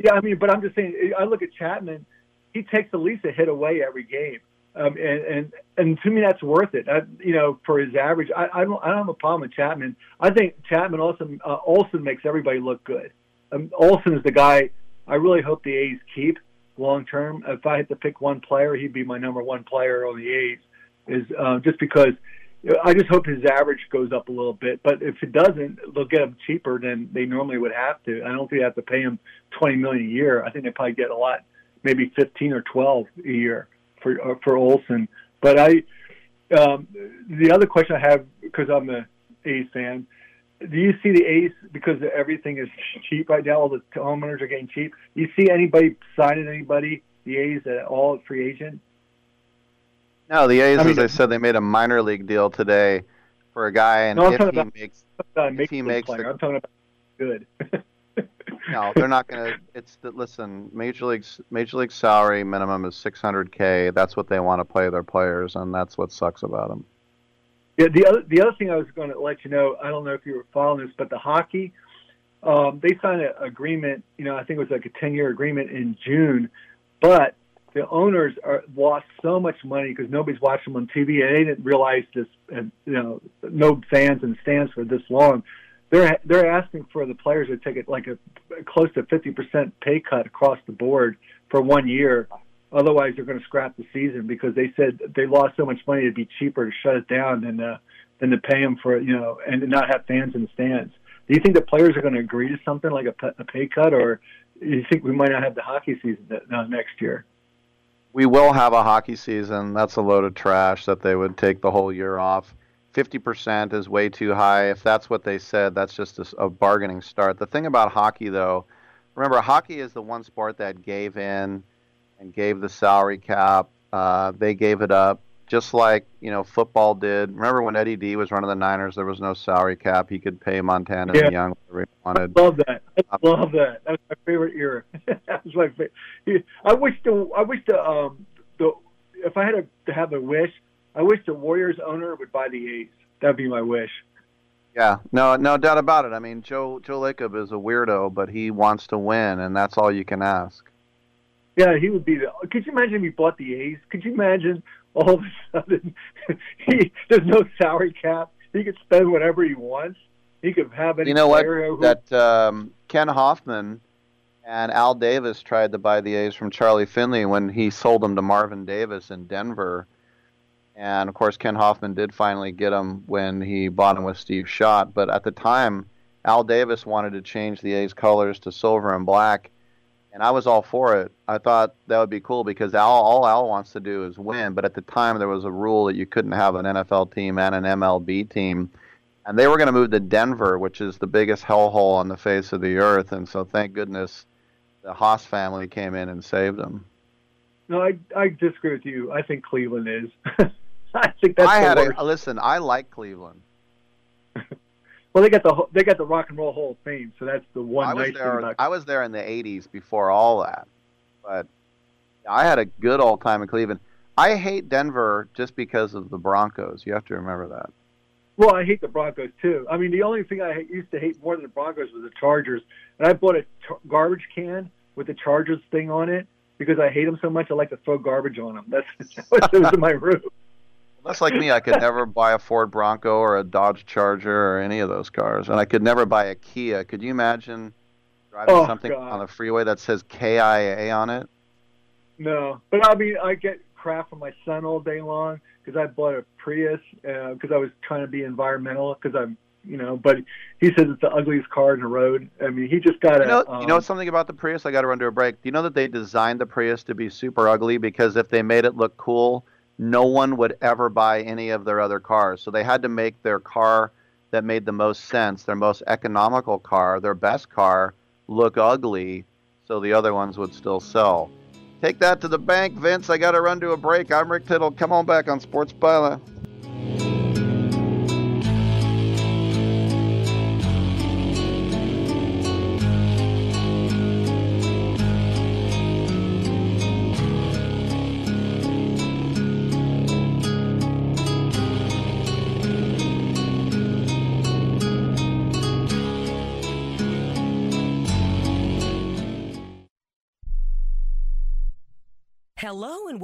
S36: Yeah, I mean, but I'm just saying. I look at Chapman; he takes at least a hit away every game, um, and and and to me that's worth it. I, you know, for his average, I, I don't I don't have a problem with Chapman. I think Chapman also uh, Olson makes everybody look good. Um, Olson is the guy I really hope the A's keep long term. If I had to pick one player, he'd be my number one player on the A's. Is uh, just because I just hope his average goes up a little bit. But if it doesn't, they'll get him cheaper than they normally would have to. I don't think they have to pay him twenty million a year. I think they probably get a lot, maybe fifteen or twelve a year for uh, for Olson. But I, um, the other question I have because I'm a A's fan. Do you see the A's because everything is cheap right now? All the homeowners are getting cheap. Do you see anybody signing anybody the A's at all free agent?
S2: No, the A's,
S36: I mean,
S2: as I said, they made a minor league deal today for a guy, and
S36: No,
S2: if he
S36: about-
S2: makes, if he makes
S36: player.
S2: the,
S36: I'm talking about good.
S2: no, they're not going to. It's the, listen, major league's major league salary minimum is 600k. That's what they want to pay their players, and that's what sucks about them.
S36: Yeah, the other the other thing I was going to let you know, I don't know if you were following this, but the hockey, um, they signed an agreement. You know, I think it was like a ten year agreement in June, but the owners are lost so much money because nobody's watching them on TV, and they didn't realize this. And you know, no fans and stands for this long. They're they're asking for the players to take it like a close to fifty percent pay cut across the board for one year. Otherwise, they're going to scrap the season because they said they lost so much money it'd be cheaper to shut it down than uh, than to pay them for you know and not have fans in the stands. Do you think the players are going to agree to something like a, a pay cut, or do you think we might not have the hockey season uh, next year?
S2: We will have a hockey season. That's a load of trash that they would take the whole year off. 50% is way too high. If that's what they said, that's just a, a bargaining start. The thing about hockey, though, remember, hockey is the one sport that gave in and gave the salary cap. Uh, they gave it up, just like you know football did. Remember when Eddie D was running the Niners? There was no salary cap. He could pay Montana
S36: Yeah.
S2: and Young whatever he wanted.
S36: I love that. I love that. That was my favorite era. that was my favorite. I wish the I wish the um the if I had to, to have a wish, I wish the Warriors owner would buy the A's. That'd be my wish.
S2: Yeah, no, no doubt about it. I mean, Joe Joe Lacob is a weirdo, but he wants to win, and that's all you can ask.
S36: Yeah, he would be the. Could you imagine if he bought the A's? Could you imagine all of a sudden he there's no salary cap. He could spend whatever he wants. He could have any
S2: You know what?
S36: who,
S2: That um, Ken Hofmann and Al Davis tried to buy the A's from Charlie Finley when he sold them to Marvin Davis in Denver. And of course, Ken Hofmann did finally get him when he bought him with Steve Schott. But at the time, Al Davis wanted to change the A's colors to silver and black, and I was all for it. I thought that would be cool because Al, all Al wants to do is win. But at the time, there was a rule that you couldn't have an NFL team and an MLB team and they were going to move to Denver, which is the biggest hellhole on the face of the earth. And so, thank goodness, the Haas family came in and saved them.
S36: no, I I disagree with you. I think Cleveland is. I think that's
S2: I
S36: the
S2: had
S36: worst.
S2: a listen. I like Cleveland.
S36: Well, they got the they got the Rock and Roll Hall of Fame, so that's the one
S2: I was
S36: nice thing
S2: there.
S36: about.
S2: I was there in the '80s before all that, but I had a good old time in Cleveland. I hate Denver just because of the Broncos. You have to remember that.
S36: Well, I hate the Broncos too. I mean, the only thing I used to hate more than the Broncos was the Chargers, and I bought a ch- garbage can with the Chargers thing on it because I hate them so much. I like to throw garbage on them. That's that was in my room.
S2: That's like me. I could never buy a Ford Bronco or a Dodge Charger or any of those cars, and I could never buy a Kia. Could you imagine driving
S36: Oh,
S2: something
S36: God.
S2: on the freeway that says KIA on it?
S36: No, but I mean, I get crap from my son all day long because I bought a Prius because uh, I was trying to be environmental because I'm you know, but he says it's the ugliest car in the road. I mean, he just got.
S2: You know,
S36: um,
S2: you know something about the Prius? I got to run to a break. Do you know that they designed the Prius to be super ugly because if they made it look cool, no one would ever buy any of their other cars. So they had to make their car that made the most sense, their most economical car, their best car, look ugly, so the other ones would still sell. Take that to the bank, Vince. I got to run to a break. I'm Rick Tittle. Come on back on Sports Byline.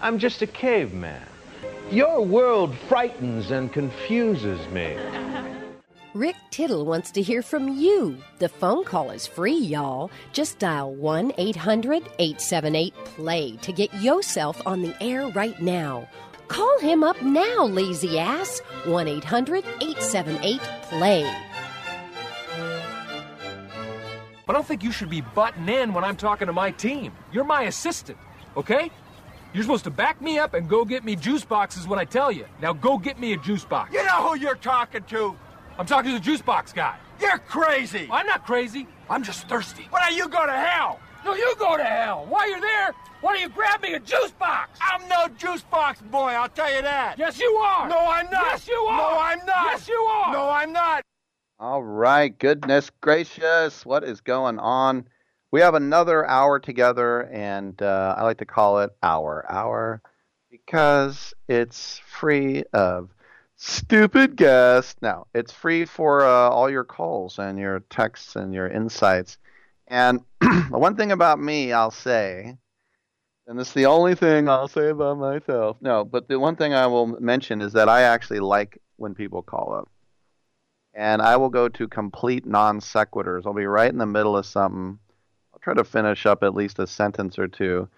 S37: I'm just a caveman. Your world frightens and confuses me.
S10: Rick Tittle wants to hear from you. The phone call is free, y'all. Just dial 1 800 878 PLAY to get yourself on the air right now. Call him up now, lazy ass. 1 800 878 PLAY.
S38: I don't think you should be butting in when I'm talking to my team. You're my assistant, okay? You're supposed to back me up and go get me juice boxes when I tell you. Now go get me a juice box.
S39: You know who you're talking to?
S38: I'm talking to the juice box guy.
S39: You're crazy.
S38: I'm not crazy. I'm just thirsty.
S39: Why don't you go to hell?
S38: No, you go to hell. While you're there, why don't you grab me a juice box?
S39: I'm no juice box boy, I'll tell you that.
S38: Yes, you are.
S39: No, I'm not.
S38: Yes, you are.
S39: No, I'm not.
S38: Yes, you are.
S39: No, I'm not.
S2: All right. Goodness gracious. What is going on? We have another hour together, and uh, I like to call it our hour because it's free of stupid guests. Now, it's free for uh, all your calls and your texts and your insights. And the one thing about me, I'll say, and this is the only thing I'll say about myself. No, but the one thing I will mention is that I actually like when people call up. And I will go to complete non sequiturs. I'll be right in the middle of something. I'll try to finish up at least a sentence or two.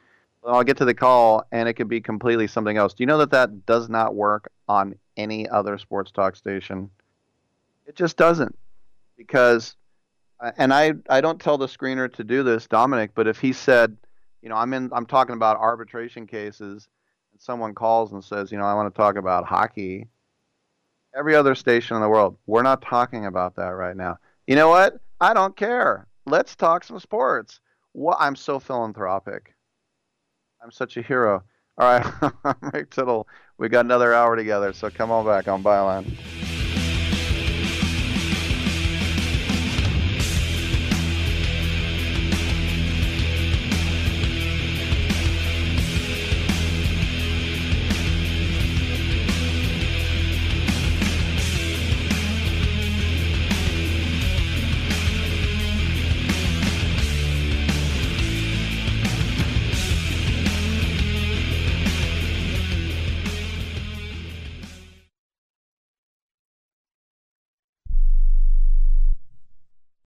S2: I'll get to the call, and it could be completely something else. Do you know that that does not work on any other sports talk station? It just doesn't. Because, uh, and I, I don't tell the screener to do this, Dominic, but if he said, you know, I'm in, I'm talking about arbitration cases, and someone calls and says, you know, I want to talk about hockey. Every other station in the world, we're not talking about that right now. You know what? I don't care. Let's talk some sports. What? I'm so philanthropic. I'm such a hero. All right, I'm Tittle. We got another hour together, so come on back on Byline.